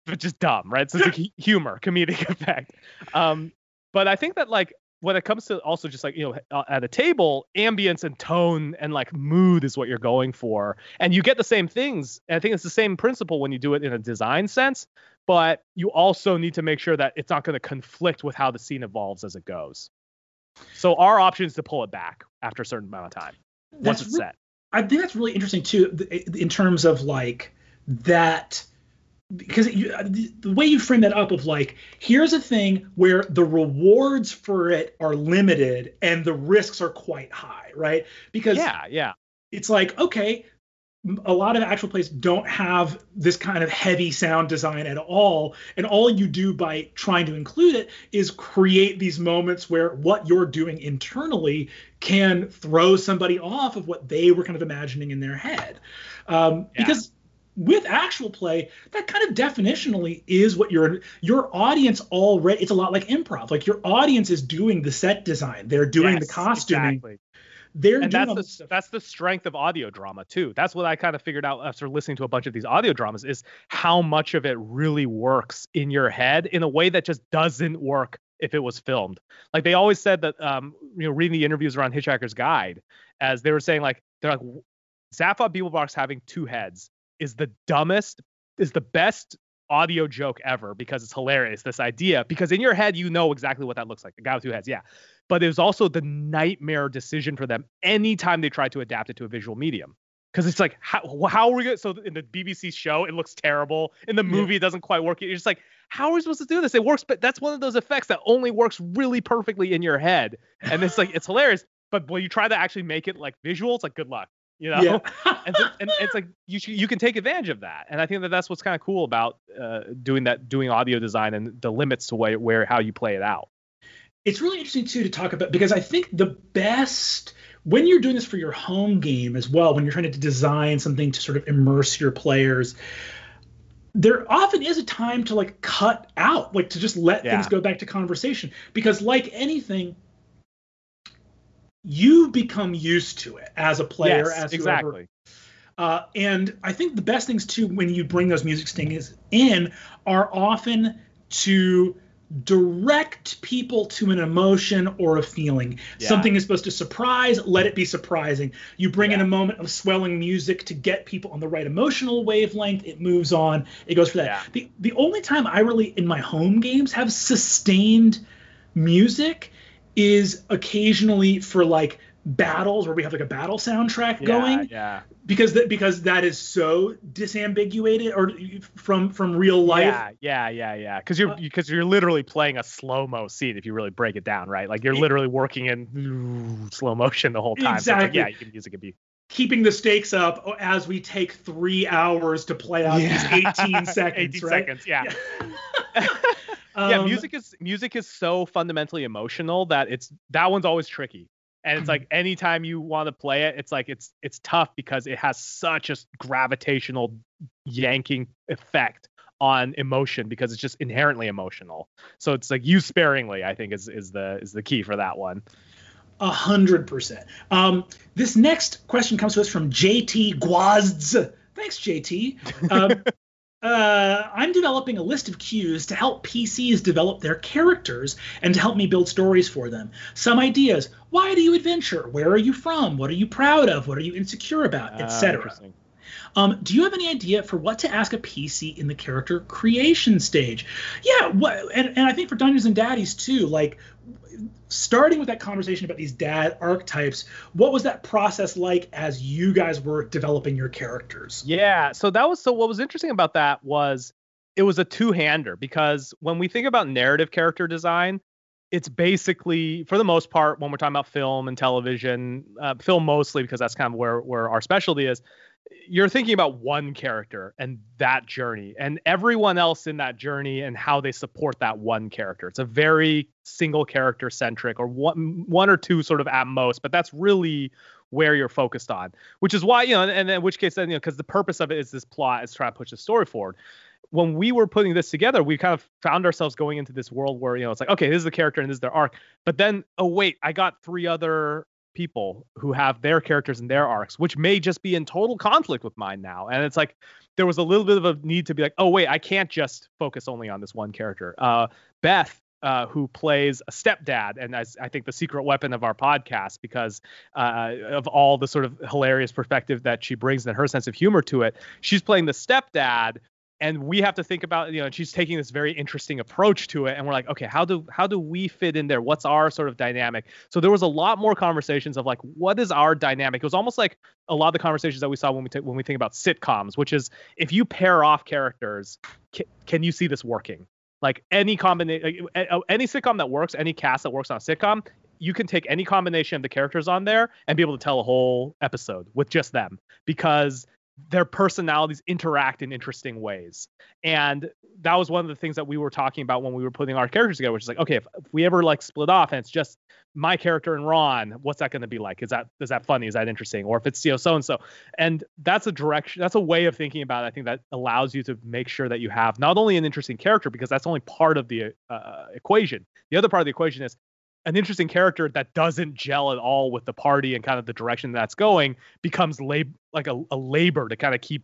but just dumb right? So it's like humor comedic effect. Um but i think that like when it comes to also just like you know uh, at a table ambience and tone and like mood is what you're going for. And you get the same things and i think it's the same principle when you do it in a design sense but you also need to make sure that it's not going to conflict with how the scene evolves as it goes. So our option is to pull it back after a certain amount of time once That's it's set. I think that's really interesting too, in terms of like that, because you, the the way you frame that up of like, here's a thing where the rewards for it are limited and the risks are quite high, right? Because yeah yeah it's like, okay, a lot of actual plays don't have this kind of heavy sound design at all. And all you do by trying to include it is create these moments where what you're doing internally can throw somebody off of what they were kind of imagining in their head. Um, Yeah. Because with actual play, that kind of definitionally is what your your audience already. It's a lot like improv. Like your audience is doing the set design. They're doing the costuming. exactly. They're and doing that's the stuff. that's the strength of audio drama too. That's what I kind of figured out after listening to a bunch of these audio dramas is how much of it really works in your head in a way that just doesn't work if it was filmed. Like they always said that um you know reading the interviews around Hitchhiker's Guide as they were saying like they're like Zaphod Beeblebrox having two heads is the dumbest is the best audio joke ever because it's hilarious this idea because in your head you know exactly what that looks like the guy with two heads yeah. But it was also the nightmare decision for them anytime they tried to adapt it to a visual medium. Because it's like how how are we gonna so in the BBC show it looks terrible. In the Yeah. movie it doesn't quite work. You're just like how are we supposed to do this? It works but that's one of those effects that only works really perfectly in your head. And it's like it's hilarious. But when you try to actually make it like visual it's like good luck you know Yeah. and, so, and it's like you should, you can take advantage of that and i think that that's what's kind of cool about uh, doing that doing audio design and the limits to where, where how you play it out it's really interesting too to talk about because I think the best when you're doing this for your home game as well, when you're trying to design something to sort of immerse your players, there often is a time to like cut out, like to just let Yeah. things go back to conversation. Because like anything, you become used to it as a player, yes, as exactly uh, and I think the best things too when you bring those music stings in are often to direct people to an emotion or a feeling. Yeah. Something is supposed to surprise, let it be surprising. You bring in a moment of swelling music to get people on the right emotional wavelength. It moves on. It goes for that. Yeah. The the only time I really in my home games have sustained music is occasionally for like battles where we have like a battle soundtrack yeah, going yeah because that because that is so disambiguated or from from real life Yeah, yeah, yeah, yeah. Because you're Uh, because you're literally playing a slow mo scene if you really break it down, right? Like you're E- literally working in slow motion the whole time. So like, Exactly. yeah, you can use could be. keeping the stakes up as we take three hours to play out these 18 seconds 18 right seconds, yeah. yeah, Um, music is music is so fundamentally emotional that it's that one's always tricky. And it's Mm-hmm. like anytime you want to play it, it's like it's it's tough because it has such a gravitational yanking effect on emotion because it's just inherently emotional. So it's like use sparingly, I think is is the is the key for that one. A hundred percent. Um, this next question comes to us from JT Guazds. Thanks, JT. Um, uh, I'm developing a list of cues to help PCs develop their characters and to help me build stories for them. Some ideas: Why do you adventure? Where are you from? What are you proud of? What are you insecure about? Uh, Etc. interesting. Um, do you have any idea for what to ask a PC in the character creation stage? Yeah, what, and, and I think for Dungeons and Daddies too, like starting with that conversation about these dad archetypes, what was that process like as you guys were developing your characters? Yeah. So that was so what was interesting about that was it was a two-hander because when we think about narrative character design, it's basically for the most part when we're talking about film and television, uh, film mostly because that's kind of where where our specialty is. You're thinking about one character and that journey, and everyone else in that journey and how they support that one character. It's a very single character centric, or one one or two sort of at most, but that's really where you're focused on which is why you know and, in which case then you know because the purpose of it is this plot is trying to push the story forward when we were putting this together we kind of found ourselves going into this world where you know it's like okay this is the character and this is their arc but then oh wait i got three other people who have their characters and their arcs which may just be in total conflict with mine now and it's like there was a little bit of a need to be like oh wait i can't just focus only on this one character uh beth uh, who plays a stepdad, and as I think the secret weapon of our podcast because uh, of all the sort of hilarious perspective that she brings and her sense of humor to it. She's playing the stepdad and we have to think about you know she's taking this very interesting approach to it and we're like okay how do how do we fit in there? What's our sort of dynamic? So there was a lot more conversations of like what is our dynamic? It was almost like a lot of the conversations that we saw when we t- when we think about sitcoms which is if you pair off characters c- can you see this working? Like any combination any sitcom that works any cast that works on a sitcom you can take any combination of the characters on there and be able to tell a whole episode with just them because their personalities interact in interesting ways. And that was one of the things that we were talking about when we were putting our characters together, which is like, okay, if, if we ever like split off and it's just my character and Ron, what's that going to be like? Is that is that funny? Is that interesting? Or if it's you know so and so, and that's a direction, that's a way of thinking about it. I think that allows you to make sure that you have not only an interesting character because that's only part of the uh, equation. The other part of the equation is an interesting character that doesn't gel at all with the party and kind of the direction that's going becomes lab- like a, a labor to kind of keep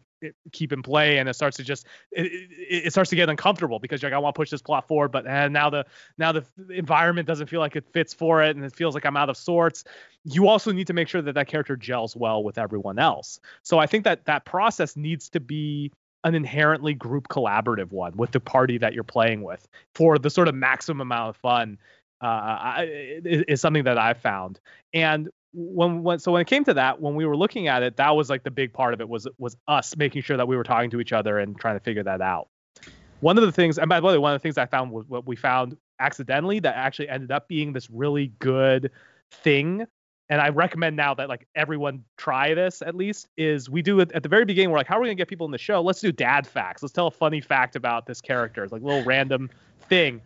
keep in play and it starts to just it, it, it, starts to get uncomfortable because you're like I want to push this plot forward but and now the now the environment doesn't feel like it fits for it and it feels like I'm out of sorts. You also need to make sure that that character gels well with everyone else. So I think that that process needs to be an inherently group collaborative one with the party that you're playing with for the sort of maximum amount of fun uh, is, something that I found. And when, when so when it came to that, when we were looking at it, that was like the big part of it was was us making sure that we were talking to each other and trying to figure that out. One of the things, and by the way, one of the things I found was what we found accidentally that actually ended up being this really good thing and I recommend now that like everyone try this at least is we do it at the very beginning. We're like, how are we gonna get people in the show? Let's do dad facts. Let's tell a funny fact about this character. It's like a little random thing.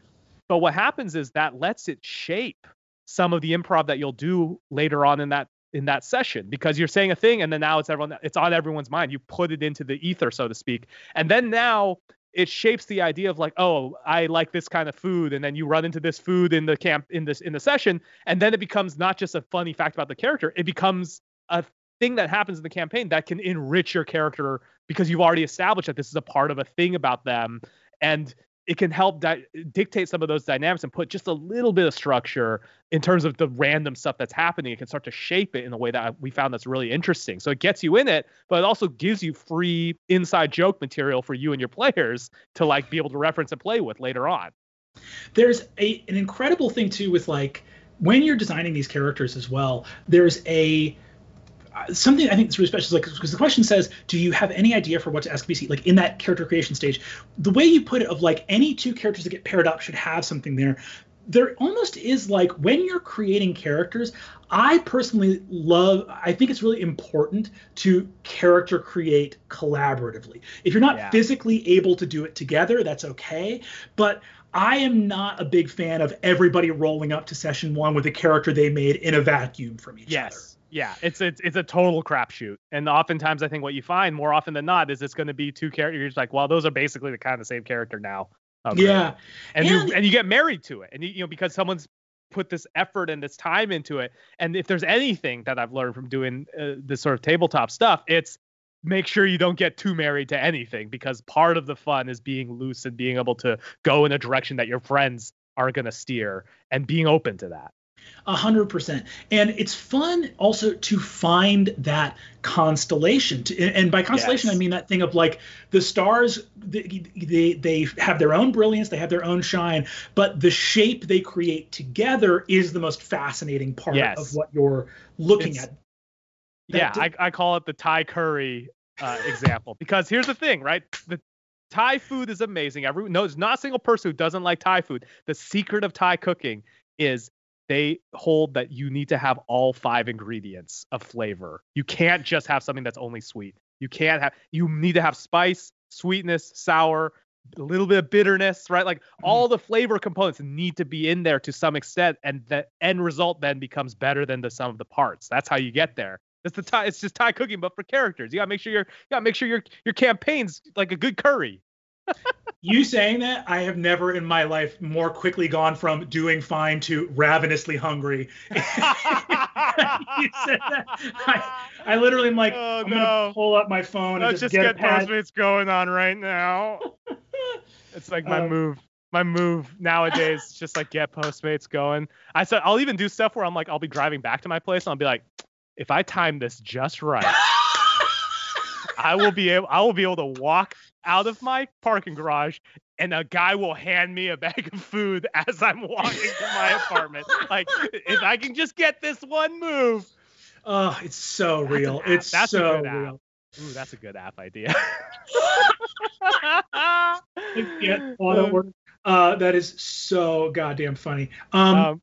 But what happens is that lets it shape some of the improv that you'll do later on in that in that session because you're saying a thing and then now it's everyone it's on everyone's mind. You put it into the ether, so to speak. And then now it shapes the idea of like, oh, I like this kind of food, and then you run into this food in the camp in this in the session, and then it becomes not just a funny fact about the character, it becomes a thing that happens in the campaign that can enrich your character because you've already established that this is a part of a thing about them and it can help di- dictate some of those dynamics and put just a little bit of structure in terms of the random stuff that's happening. It can start to shape it in a way that we found that's really interesting. So it gets you in it, but it also gives you free inside joke material for you and your players to like be able to reference and play with later on. There's a an incredible thing too with like when you're designing these characters as well. There's a something I think that's really special is like because the question says, do you have any idea for what to ask PC? Like in that character creation stage, the way you put it of like any two characters that get paired up should have something there. There almost is like when you're creating characters, I personally love, I think it's really important to character create collaboratively. If you're not yeah. physically able to do it together, that's okay. But I am not a big fan of everybody rolling up to session one with a character they made in a vacuum from each yes. other. Yeah, it's it's it's a total crapshoot, and oftentimes I think what you find more often than not is it's going to be two characters. Like, well, those are basically the kind of same character now. Okay. Yeah, and, and you and you get married to it, and you, you know because someone's put this effort and this time into it. And if there's anything that I've learned from doing uh, this sort of tabletop stuff, it's make sure you don't get too married to anything because part of the fun is being loose and being able to go in a direction that your friends are going to steer and being open to that. A hundred percent. And it's fun also to find that constellation. To, and by constellation, yes. I mean that thing of like the stars, they, they, they have their own brilliance, they have their own shine, but the shape they create together is the most fascinating part yes. of what you're looking it's, at. That yeah, I, I call it the Thai curry uh, example because here's the thing, right? The Thai food is amazing. Everyone knows not a single person who doesn't like Thai food. The secret of Thai cooking is they hold that you need to have all five ingredients of flavor. You can't just have something that's only sweet. You can't have you need to have spice, sweetness, sour, a little bit of bitterness, right? Like mm-hmm. all the flavor components need to be in there to some extent, and the end result then becomes better than the sum of the parts. That's how you get there. It's the Thai, it's just Thai cooking, but for characters. You gotta make sure your you gotta make sure your your campaign's like a good curry you saying that, I have never in my life more quickly gone from doing fine to ravenously hungry. you said that. I, I literally am like, oh, I'm no. gonna pull up my phone Let's and just, just get, get Postmates going on right now. it's like my um, move. my move nowadays. is just like get Postmates going. I said I'll even do stuff where I'm like I'll be driving back to my place and I'll be like, if I time this just right, I will be able I will be able to walk out of my parking garage and a guy will hand me a bag of food as I'm walking to my apartment. Like if I can just get this one move. Oh, it's so that's real. It's that's so real. Ooh, that's a good app idea. yeah, uh, that is so goddamn funny. Um, um,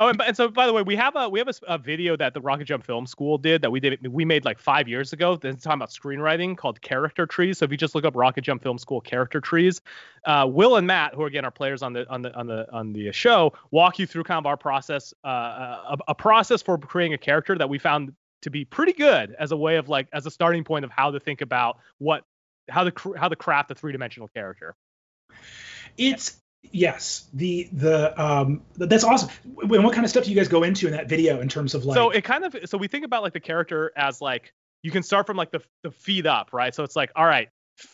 Oh, and, and, so by the way, we have a we have a, a, video that the RocketJump Film School did that we did we made like five years ago. That's talking about screenwriting called Character Trees. So if you just look up RocketJump Film School Character Trees, uh, Will and Matt, who again are players on the on the on the on the show, walk you through kind of our process, uh, a, a process for creating a character that we found to be pretty good as a way of like as a starting point of how to think about what how to how to craft a three dimensional character. It's Yes, the the um that's awesome. And what kind of stuff do you guys go into in that video in terms of like? So it kind of so we think about like the character as like you can start from like the the feet up, right? So it's like all right,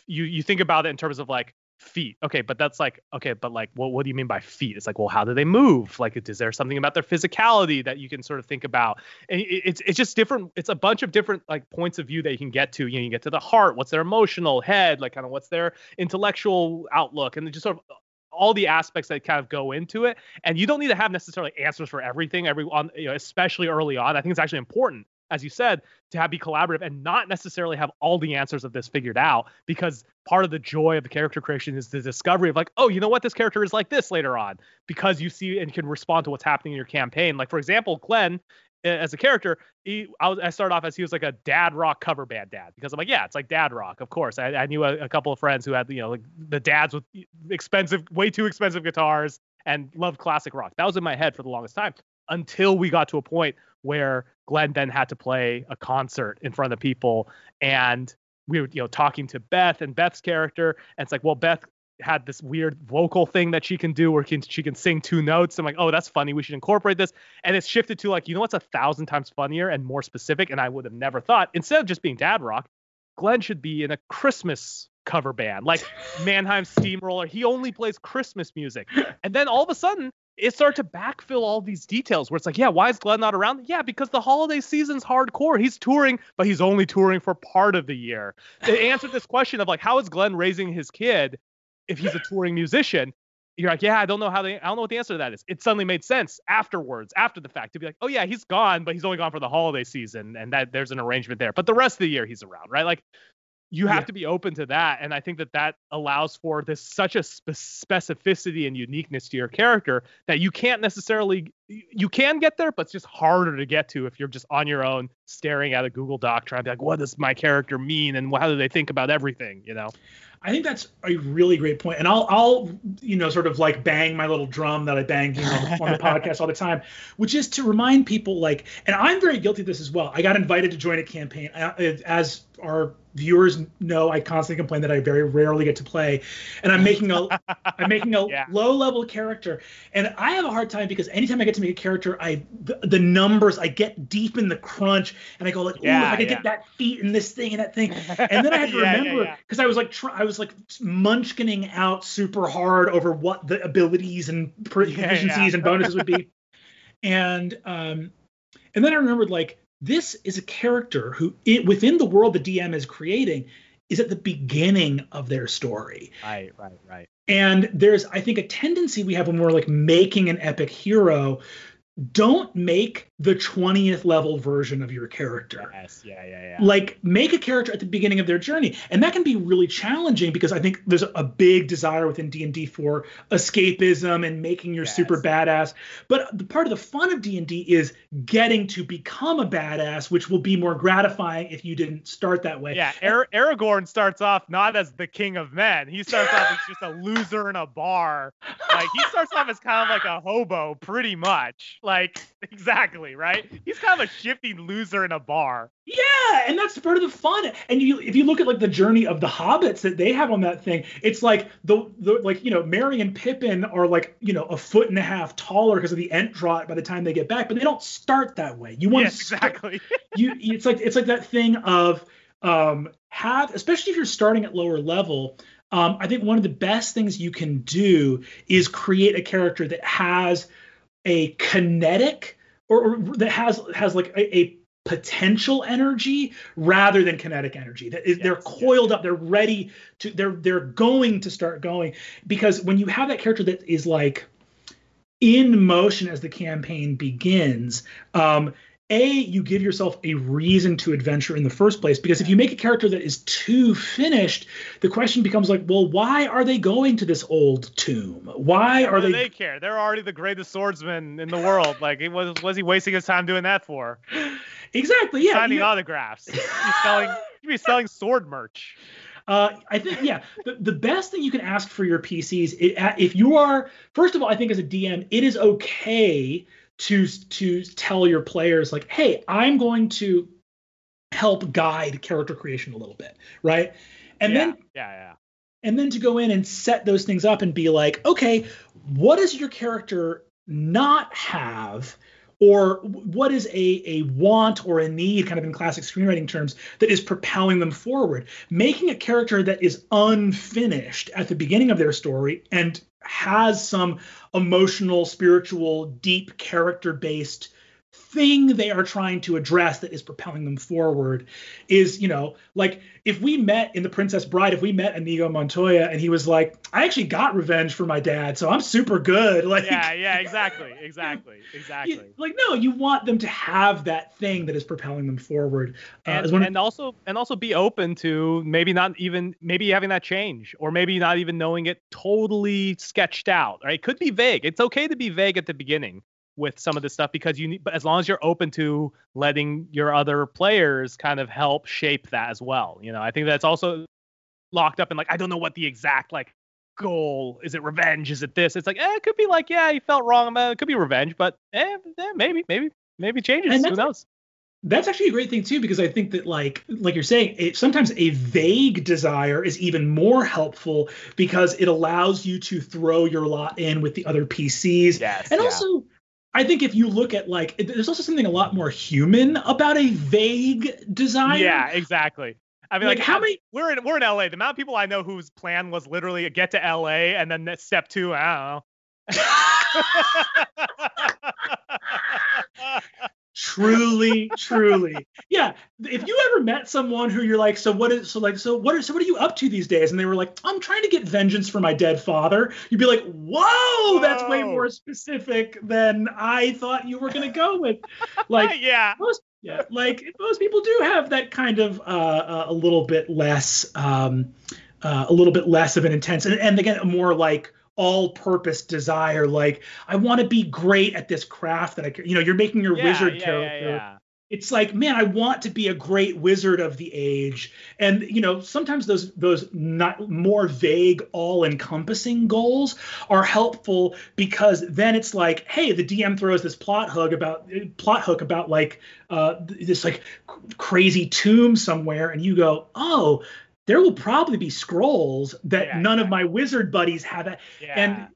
you you think about it in terms of like feet. Okay, but that's like okay, but like what what do you mean by feet? It's like well, how do they move? Like is there something about their physicality that you can sort of think about? And it's it's just different. It's a bunch of different like points of view that you can get to. You know, you get to the heart. What's their emotional head? Like kind of what's their intellectual outlook, and just sort of all the aspects that kind of go into it. And you don't need to have necessarily answers for everything, every on, you know, especially early on. I think it's actually important, as you said, to have be collaborative and not necessarily have all the answers of this figured out because part of the joy of the character creation is the discovery of like, oh, you know what, this character is like this later on because you see and can respond to what's happening in your campaign. Like for example, Glenn as a character, he I, was, I started off as he was like a dad rock cover band dad because I'm like, yeah, it's like dad rock, of course. I, I knew a, a, couple of friends who had you know like the dads with expensive, way too expensive guitars and loved classic rock. That was in my head for the longest time until we got to a point where Glenn then had to play a concert in front of people and we were you know talking to Beth and Beth's character and it's like well Beth had this weird vocal thing that she can do where can, she can sing two notes. I'm like, oh, that's funny. We should incorporate this. And it's shifted to like, you know what's a thousand times funnier and more specific? And I would have never thought, instead of just being dad rock, Glenn should be in a Christmas cover band, like Mannheim Steamroller. He only plays Christmas music. And then all of a sudden, it started to backfill all these details where it's like, yeah, why is Glenn not around? Yeah, because the holiday season's hardcore. He's touring, but he's only touring for part of the year. They answered this question of like, how is Glenn raising his kid? If he's a touring musician, you're like, yeah, I don't know how they, I don't know what the answer to that is. It suddenly made sense afterwards, after the fact, to be like, oh yeah, he's gone, but he's only gone for the holiday season, and that there's an arrangement there. But the rest of the year he's around, right? Like, you have yeah. to be open to that, and I think that that allows for this such a spe- specificity and uniqueness to your character that you can't necessarily, you can get there, but it's just harder to get to if you're just on your own staring at a Google Doc trying to be like, what does my character mean, and how do they think about everything, you know? I think that's a really great point, and I'll I'll you know sort of like bang my little drum that I bang you know, on the podcast all the time, which is to remind people like, and I'm very guilty of this as well. I got invited to join a campaign as our viewers know I constantly complain that I very rarely get to play, and I'm making a I'm making a yeah. low level character, and I have a hard time because anytime I get to make a character, I the, the numbers I get deep in the crunch, and I go like, yeah, if I could yeah. get that feat and this thing and that thing, and then I had to remember because I was like try, I was like munchkining out super hard over what the abilities and proficiencies and bonuses would be, and um, and then I remembered like this is a character who, it, within the world the DM is creating, is at the beginning of their story. Right, right, right. And there's, I think, a tendency we have when we're like making an epic hero don't make the 20th level version of your character. Yes, yeah, yeah, yeah. Like make a character at the beginning of their journey. And that can be really challenging because I think there's a big desire within D&D for escapism and making your yes. super badass. But the part of the fun of D&D is getting to become a badass, which will be more gratifying if you didn't start that way. Yeah, Ar- Aragorn starts off not as the king of men. He starts off as just a loser in a bar. Like he starts off as kind of like a hobo pretty much. Like exactly, right? He's kind of a shifty loser in a bar. Yeah, and that's part of the fun. And you if you look at like the journey of the hobbits that they have on that thing, it's like the, the like, you know, Merry and Pippin are like, you know, a foot and a half taller because of the ent draught by the time they get back, but they don't start that way. You want yes, exactly. you it's like it's like that thing of um, have, especially if you're starting at lower level, um, I think one of the best things you can do is create a character that has a kinetic or, or that has has like a, a, potential energy rather than kinetic energy. That is, yes, they're coiled yes. up, they're ready to, they're they're going to start going because when you have that character that is like in motion as the campaign begins. Um, a, you give yourself a reason to adventure in the first place because if you make a character that is too finished, the question becomes like, well, why are they going to this old tomb? Why are they? They care. They're already the greatest swordsman in the world. like, was was he wasting his time doing that for? Exactly. Yeah. Signing autographs. You'd be selling. You'd be selling sword merch. Uh, I think yeah, the, the best thing you can ask for your PCs, it, if you are first of all, I think as a DM, it is okay to to tell your players like, hey, I'm going to help guide character creation a little bit, right? And yeah, then yeah, yeah. And then to go in and set those things up and be like, okay, what does your character not have or what is a, a want or a need kind of in classic screenwriting terms that is propelling them forward? Making a character that is unfinished at the beginning of their story and has some emotional spiritual deep character based thing they are trying to address that is propelling them forward is, you know, like if we met in The Princess Bride, if we met Inigo Montoya and he was like, I actually got revenge for my dad, so I'm super good. Like Yeah, yeah, exactly. Exactly. Exactly. You, like, no, you want them to have that thing that is propelling them forward. Uh, and, and also and also be open to maybe not even maybe having that change or maybe not even knowing it totally sketched out. Right. It could be vague. It's okay to be vague at the beginning with some of this stuff because you need but as long as you're open to letting your other players kind of help shape that as well you know? I think that's also locked up in like i don't know what the exact like goal is it revenge? Is it this? It's like eh, it could be like yeah he felt wrong about it. Could be revenge but eh, eh maybe maybe maybe changes. Who knows? that's actually a great thing too because i think that like like you're saying it, sometimes a vague desire is even more helpful because it allows you to throw your lot in with the other pcs yes, and yeah. also I think if you look at like, there's also something a lot more human about a vague design. Yeah, exactly. I mean, like, like how uh, many? We're in we're in LA. The amount of people I know whose plan was literally get to LA and then step two. I don't know. truly truly. Yeah if you ever met someone who you're like so what is so like so what are so what are you up to these days? And they were like i'm trying to get vengeance for my dead father. You'd be like whoa, that's way more specific than i thought you were going to go with. Like yeah. most yeah like most people do have that kind of uh, uh, a little bit less um uh, a little bit less of an intense and, and again more like all purpose desire like i want to be great at this craft that i you know you're making your yeah, wizard yeah, character. yeah, it's like man i want to be a great wizard of the age. And you know sometimes those those not more vague all encompassing goals are helpful because then it's like hey the dm throws this plot hook about plot hook about like uh, this like crazy tomb somewhere and you go oh there will probably be scrolls that yeah, none yeah. of my wizard buddies have it. Yeah. And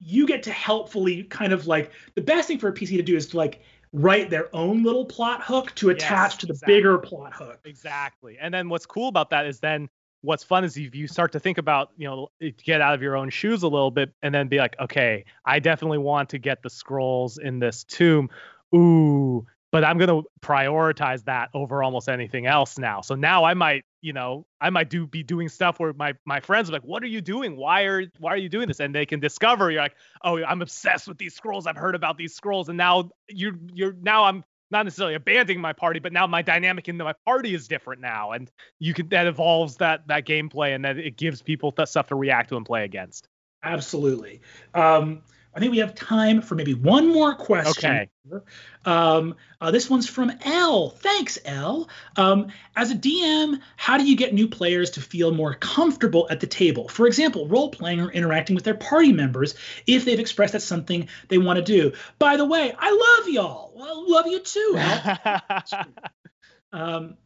you get to helpfully kind of like the best thing for a PC to do is to like write their own little plot hook to attach yes, to the exactly. bigger plot hook. Exactly. And then what's cool about that is then what's fun is if you start to think about, you know, get out of your own shoes a little bit and then be like, okay, I definitely want to get the scrolls in this tomb. Ooh, but I'm going to prioritize that over almost anything else now. So now I might, you know, I might do be doing stuff where my my friends are like, "What are you doing? Why are why are you doing this?" And they can discover you're like, "Oh, I'm obsessed with these scrolls. I've heard about these scrolls." And now you're you're now I'm not necessarily abandoning my party, but now my dynamic in my party is different now, and you can that evolves that that gameplay and that it gives people stuff to react to and play against. Absolutely. Um, I think we have time for maybe one more question. Okay. Um, uh, this one's from L. Thanks, L. Um, as a DM, how do you get new players to feel more comfortable at the table? For example, role playing or interacting with their party members if they've expressed that's something they want to do. By the way, I love y'all. Well, love you too, L. um,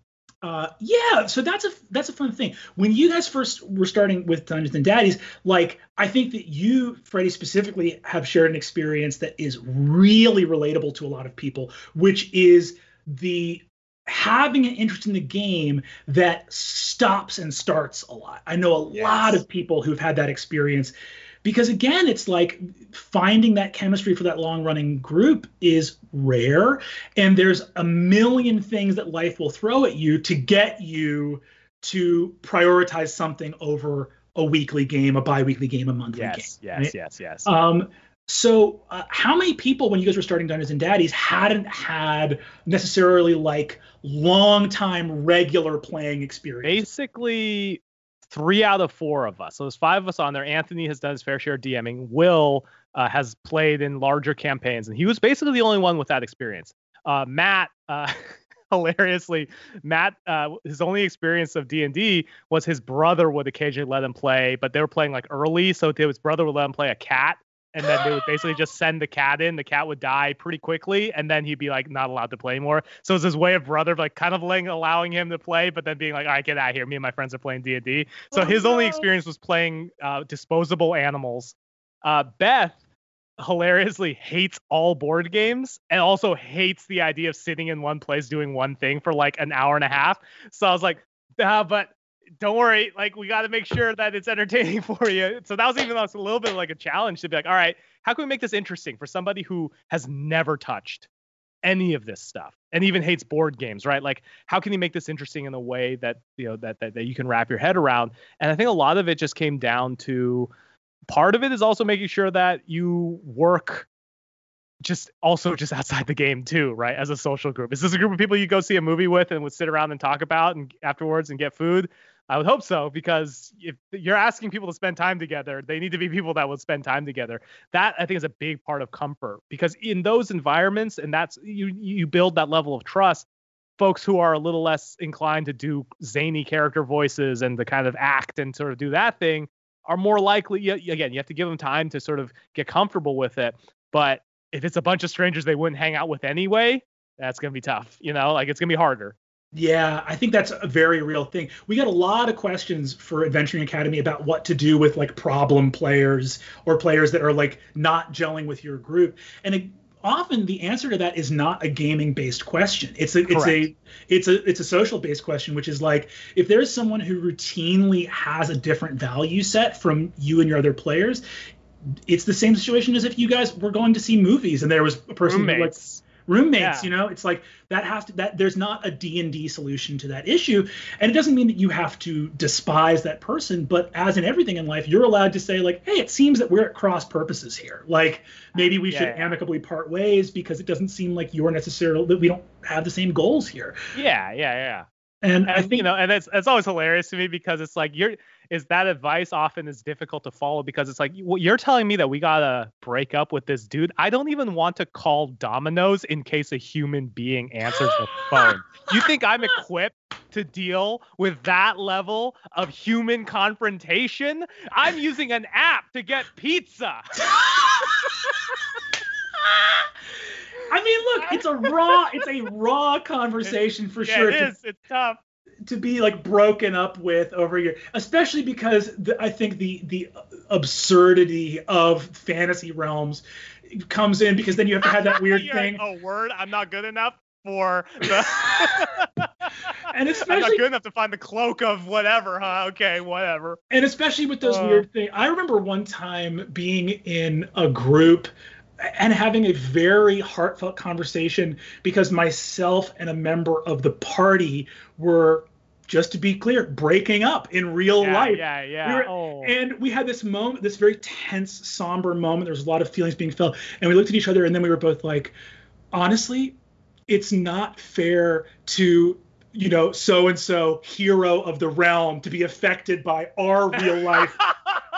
uh, yeah, so that's a that's a fun thing. When you guys first were starting with Dungeons and Daddies, like I think that you, Freddie, specifically have shared an experience that is really relatable to a lot of people, which is the having an interest in the game that stops and starts a lot. I know a yes. lot of people who've had that experience because again it's like finding that chemistry for that long running group is rare and there's a million things that life will throw at you to get you to prioritize something over a weekly game a bi-weekly game a monthly yes, game yes right? yes yes um so uh, how many people when you guys were starting dungeons and daddies hadn't had necessarily like long time regular playing experience basically three out of four of us. So there's five of us on there. Anthony has done his fair share of DMing. Will uh, has played in larger campaigns, and he was basically the only one with that experience. Uh, Matt, uh, hilariously, Matt, uh, his only experience of D and D was his brother would occasionally let him play, but they were playing like early, so his brother would let him play a cat and then they would basically just send the cat in. The cat would die pretty quickly, and then he'd be like not allowed to play more. So it's his way of brother like kind of like allowing him to play, but then being like, "All right, get out of here. Me and my friends are playing D and D." So oh, his no. only experience was playing uh, disposable animals. Uh, Beth hilariously hates all board games and also hates the idea of sitting in one place doing one thing for like an hour and a half. So I was like, uh, but don't worry, like we got to make sure that it's entertaining for you. So that was even a little bit like a challenge to be like, all right, how can we make this interesting for somebody who has never touched any of this stuff and even hates board games, right? Like, how can you make this interesting in a way that you know that, that that you can wrap your head around? And I think a lot of it just came down to part of it is also making sure that you work just also just outside the game too, right? As a social group. Is this a group of people you go see a movie with and would sit around and talk about and afterwards and get food? I would hope so because if you're asking people to spend time together, they need to be people that would spend time together. That I think is a big part of comfort because in those environments, and that's you you build that level of trust. Folks who are a little less inclined to do zany character voices and to kind of act and sort of do that thing are more likely. Again, you have to give them time to sort of get comfortable with it. But if it's a bunch of strangers they wouldn't hang out with anyway, that's gonna be tough. You know, like it's gonna be harder. Yeah, I think that's a very real thing. We got a lot of questions for Adventuring Academy about what to do with like problem players or players that are like not gelling with your group. And it, often the answer to that is not a gaming based question. It's a Correct. it's a it's a it's a social based question, which is like if there's someone who routinely has a different value set from you and your other players, it's the same situation as if you guys were going to see movies and there was a person Roommates. who like roommates yeah. you know? It's like that has to that there's not a d&d solution to that issue. And it doesn't mean that you have to despise that person but as in everything in life you're allowed to say like hey it seems that we're at cross purposes here. Like maybe we yeah, should yeah. amicably part ways because it doesn't seem like you're necessarily that we don't have the same goals here. Yeah yeah yeah. And, and I think you know, and that's that's always hilarious to me because it's like you're is that advice often is difficult to follow because it's like well, you're telling me that we gotta break up with this dude. I don't even want to call Domino's in case a human being answers the phone. You think I'm equipped to deal with that level of human confrontation? I'm using an app to get pizza. I mean, look, it's a raw, it's a raw conversation for yeah, sure. It is. It's tough to be like broken up with over here, especially because the, I think the the absurdity of fantasy realms comes in because then you have to have that weird thing. Like, oh, word! I'm not good enough for the. and especially I'm not good enough to find the cloak of whatever, huh? Okay, whatever. And especially with those uh, weird things, I remember one time being in a group and having a very heartfelt conversation because myself and a member of the party were just to be clear, breaking up in real yeah, life. Yeah, yeah. We were, oh. And we had this moment, this very tense, somber moment. There was a lot of feelings being felt, and we looked at each other, and then we were both like, honestly, it's not fair to you know so and so hero of the realm to be affected by our real life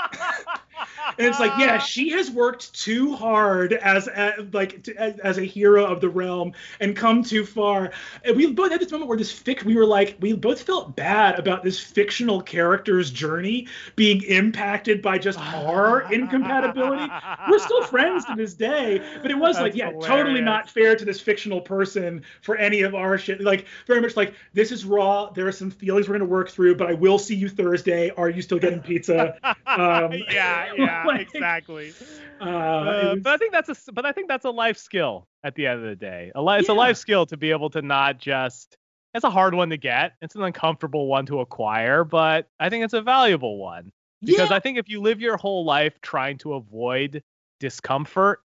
and it's like, yeah, she has worked too hard as, as like to, as, as, a hero of the realm and come too far. And we both had this moment where this fic, we were like, we both felt bad about this fictional character's journey being impacted by just our incompatibility. We're still friends to this day, but it was That's like, yeah, hilarious. totally not fair to this fictional person for any of our shit. Like very much like this is raw. There are some feelings we're gonna work through, but I will see you Thursday. Are you still getting pizza? Um, yeah, yeah. like, exactly. Uh, uh, was... But I think that's a but I think that's a life skill at the end of the day. A li- it's a life skill to be able to not just it's a hard one to get. It's an uncomfortable one to acquire, but I think it's a valuable one because Yeah. I think if you live your whole life trying to avoid discomfort,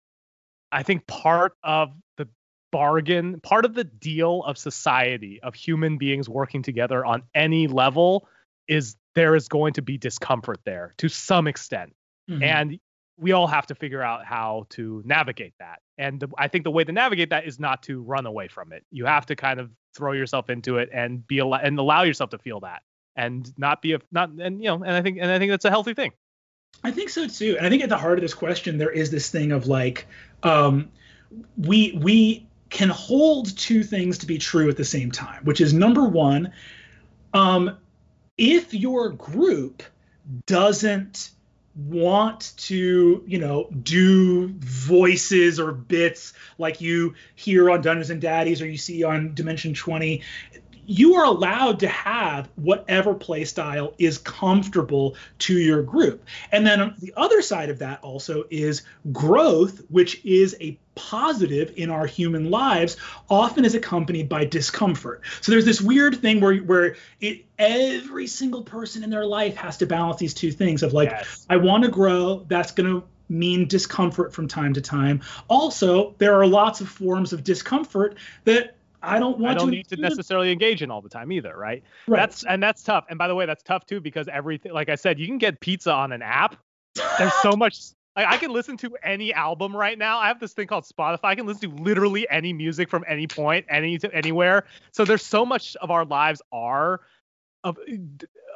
I think part of the bargain, part of the deal of society, of human beings working together on any level, is there is going to be discomfort there to some extent. Mhm. And we all have to figure out how to navigate that. And the, I think the way to navigate that is not to run away from it. You have to kind of throw yourself into it and be al- and allow yourself to feel that and not be a not and you know and I think and I think that's a healthy thing. I think so too. And I think at the heart of this question, there is this thing of like, um, we we can hold two things to be true at the same time, which is number one, um, if your group doesn't want to, you know, do voices or bits like you hear on Dungeons and Daddies or you see on Dimension 20, you are allowed to have whatever play style is comfortable to your group. And then the other side of that also is growth, which is a positive in our human lives, often is accompanied by discomfort. So there's this weird thing where where it every single person in their life has to balance these two things of like Yes. I want to grow, that's going to mean discomfort from time to time. Also, there are lots of forms of discomfort that I don't want I don't to need to necessarily engage in all the time either, right? Right. That's and that's tough. And by the way, that's tough too because everything like I said, you can get pizza on an app. There's so much like I can listen to any album right now. I have this thing called Spotify. I can listen to literally any music from any point, any anywhere. So there's so much of our lives are of,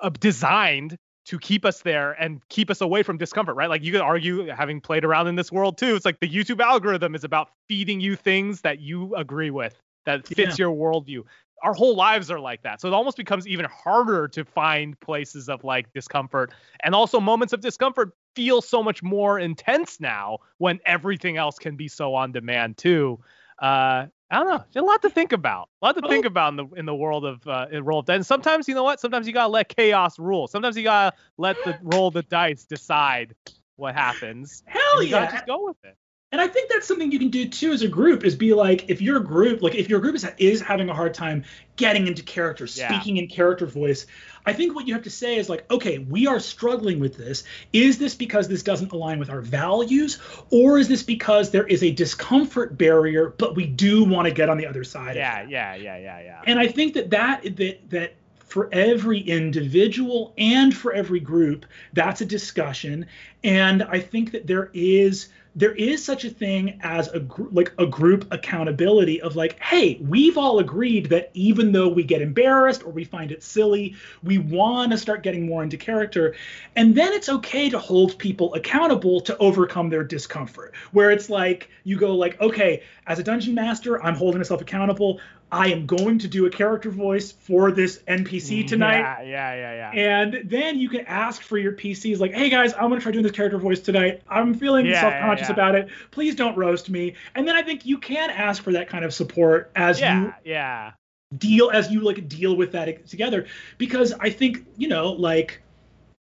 of designed to keep us there and keep us away from discomfort, right? Like you could argue, having played around in this world too, it's like the YouTube algorithm is about feeding you things that you agree with, that fits your worldview. Our whole lives are like that. So it almost becomes even harder to find places of like discomfort. And also moments of discomfort feel so much more intense now when everything else can be so on demand too. Uh, I don't know. There's a lot to think about. A lot to think about in the in the world of uh, in roll of dice. And sometimes you know what? Sometimes you gotta let chaos rule. Sometimes you gotta let the roll the dice decide what happens. Hell you yeah. just go with it. And I think that's something you can do too as a group is be like if your group like if your group is is having a hard time getting into character, Yeah. speaking in character voice, I think what you have to say is like, okay, we are struggling with this. Is this because this doesn't align with our values or is this because there is a discomfort barrier but we do want to get on the other side Yeah, yeah, yeah, yeah, yeah. And I think that that that that for every individual and for every group, that's a discussion. And I think that there is there is such a thing as a gr- like a group accountability of like, hey, we've all agreed that even though we get embarrassed or we find it silly, we want to start getting more into character, and then it's okay to hold people accountable to overcome their discomfort. Where it's like you go like, okay, as a dungeon master, I'm holding myself accountable. I am going to do a character voice for this NPC tonight. Yeah, yeah, yeah, yeah. And then you can ask for your PCs, like, hey guys, I'm gonna try doing this character voice tonight. I'm feeling Yeah, self-conscious yeah, yeah. about it. Please don't roast me. And then I think you can ask for that kind of support as yeah, yeah. you deal as you like deal with that together. Because I think, you know, like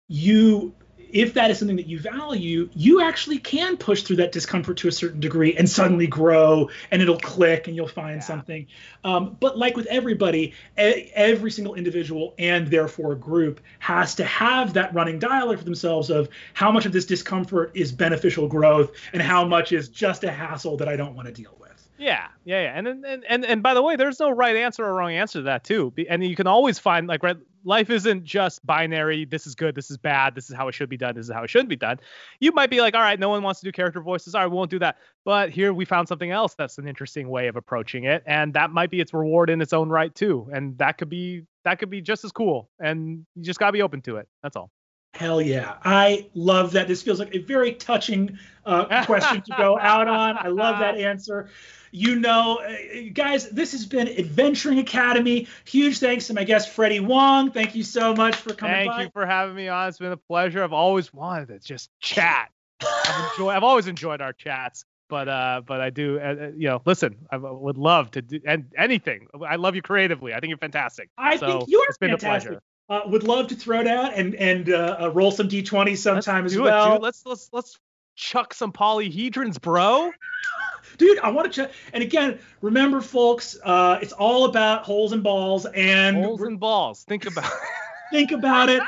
you if that is something that you value, you actually can push through that discomfort to a certain degree and suddenly grow and it'll click and you'll find Yeah. something. Um, but like with everybody, every single individual and therefore group has to have that running dialogue for themselves of how much of this discomfort is beneficial growth and how much is just a hassle that I don't want to deal with. Yeah, yeah, yeah. And, and and and and by the way, there's no right answer or wrong answer to that too. And you can always find like right, life isn't just binary. This is good. This is bad. This is how it should be done. This is how it shouldn't be done. You might be like, all right, no one wants to do character voices. All right, we won't do that. But here we found something else that's an interesting way of approaching it, and that might be its reward in its own right too. And that could be that could be just as cool. And you just gotta be open to it. That's all. Hell yeah. I love that. This feels like a very touching uh, question to go out on. I love that answer. You know, uh, guys, this has been Adventuring Academy. Huge thanks to my guest, Freddie Wong. Thank you so much for coming Thank by. you for having me on. It's been a pleasure. I've always wanted to just chat. I've enjoyed. I've always enjoyed our chats, but uh, but I do. Uh, uh, you know, listen, I would love to do and anything. I love you creatively. I think you're fantastic. I so think you are it's been fantastic. a pleasure. Uh, would love to throw down and and uh, uh, roll some d20 sometime Let's as well. it. Let's let's let's chuck some polyhedrons, bro. Dude, I want to check. And again, remember, folks, uh, it's all about holes and balls. And holes and balls. Think about. think about it.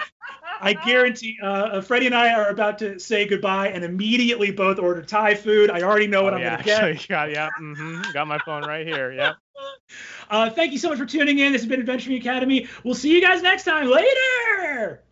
I guarantee uh, uh, Freddie and I are about to say goodbye and immediately both order Thai food. I already know what oh, I'm yeah, going to get. Got, yeah, mm-hmm, got my phone right here. Yeah. Uh, thank you so much for tuning in. This has been Adventure Academy. We'll see you guys next time. Later.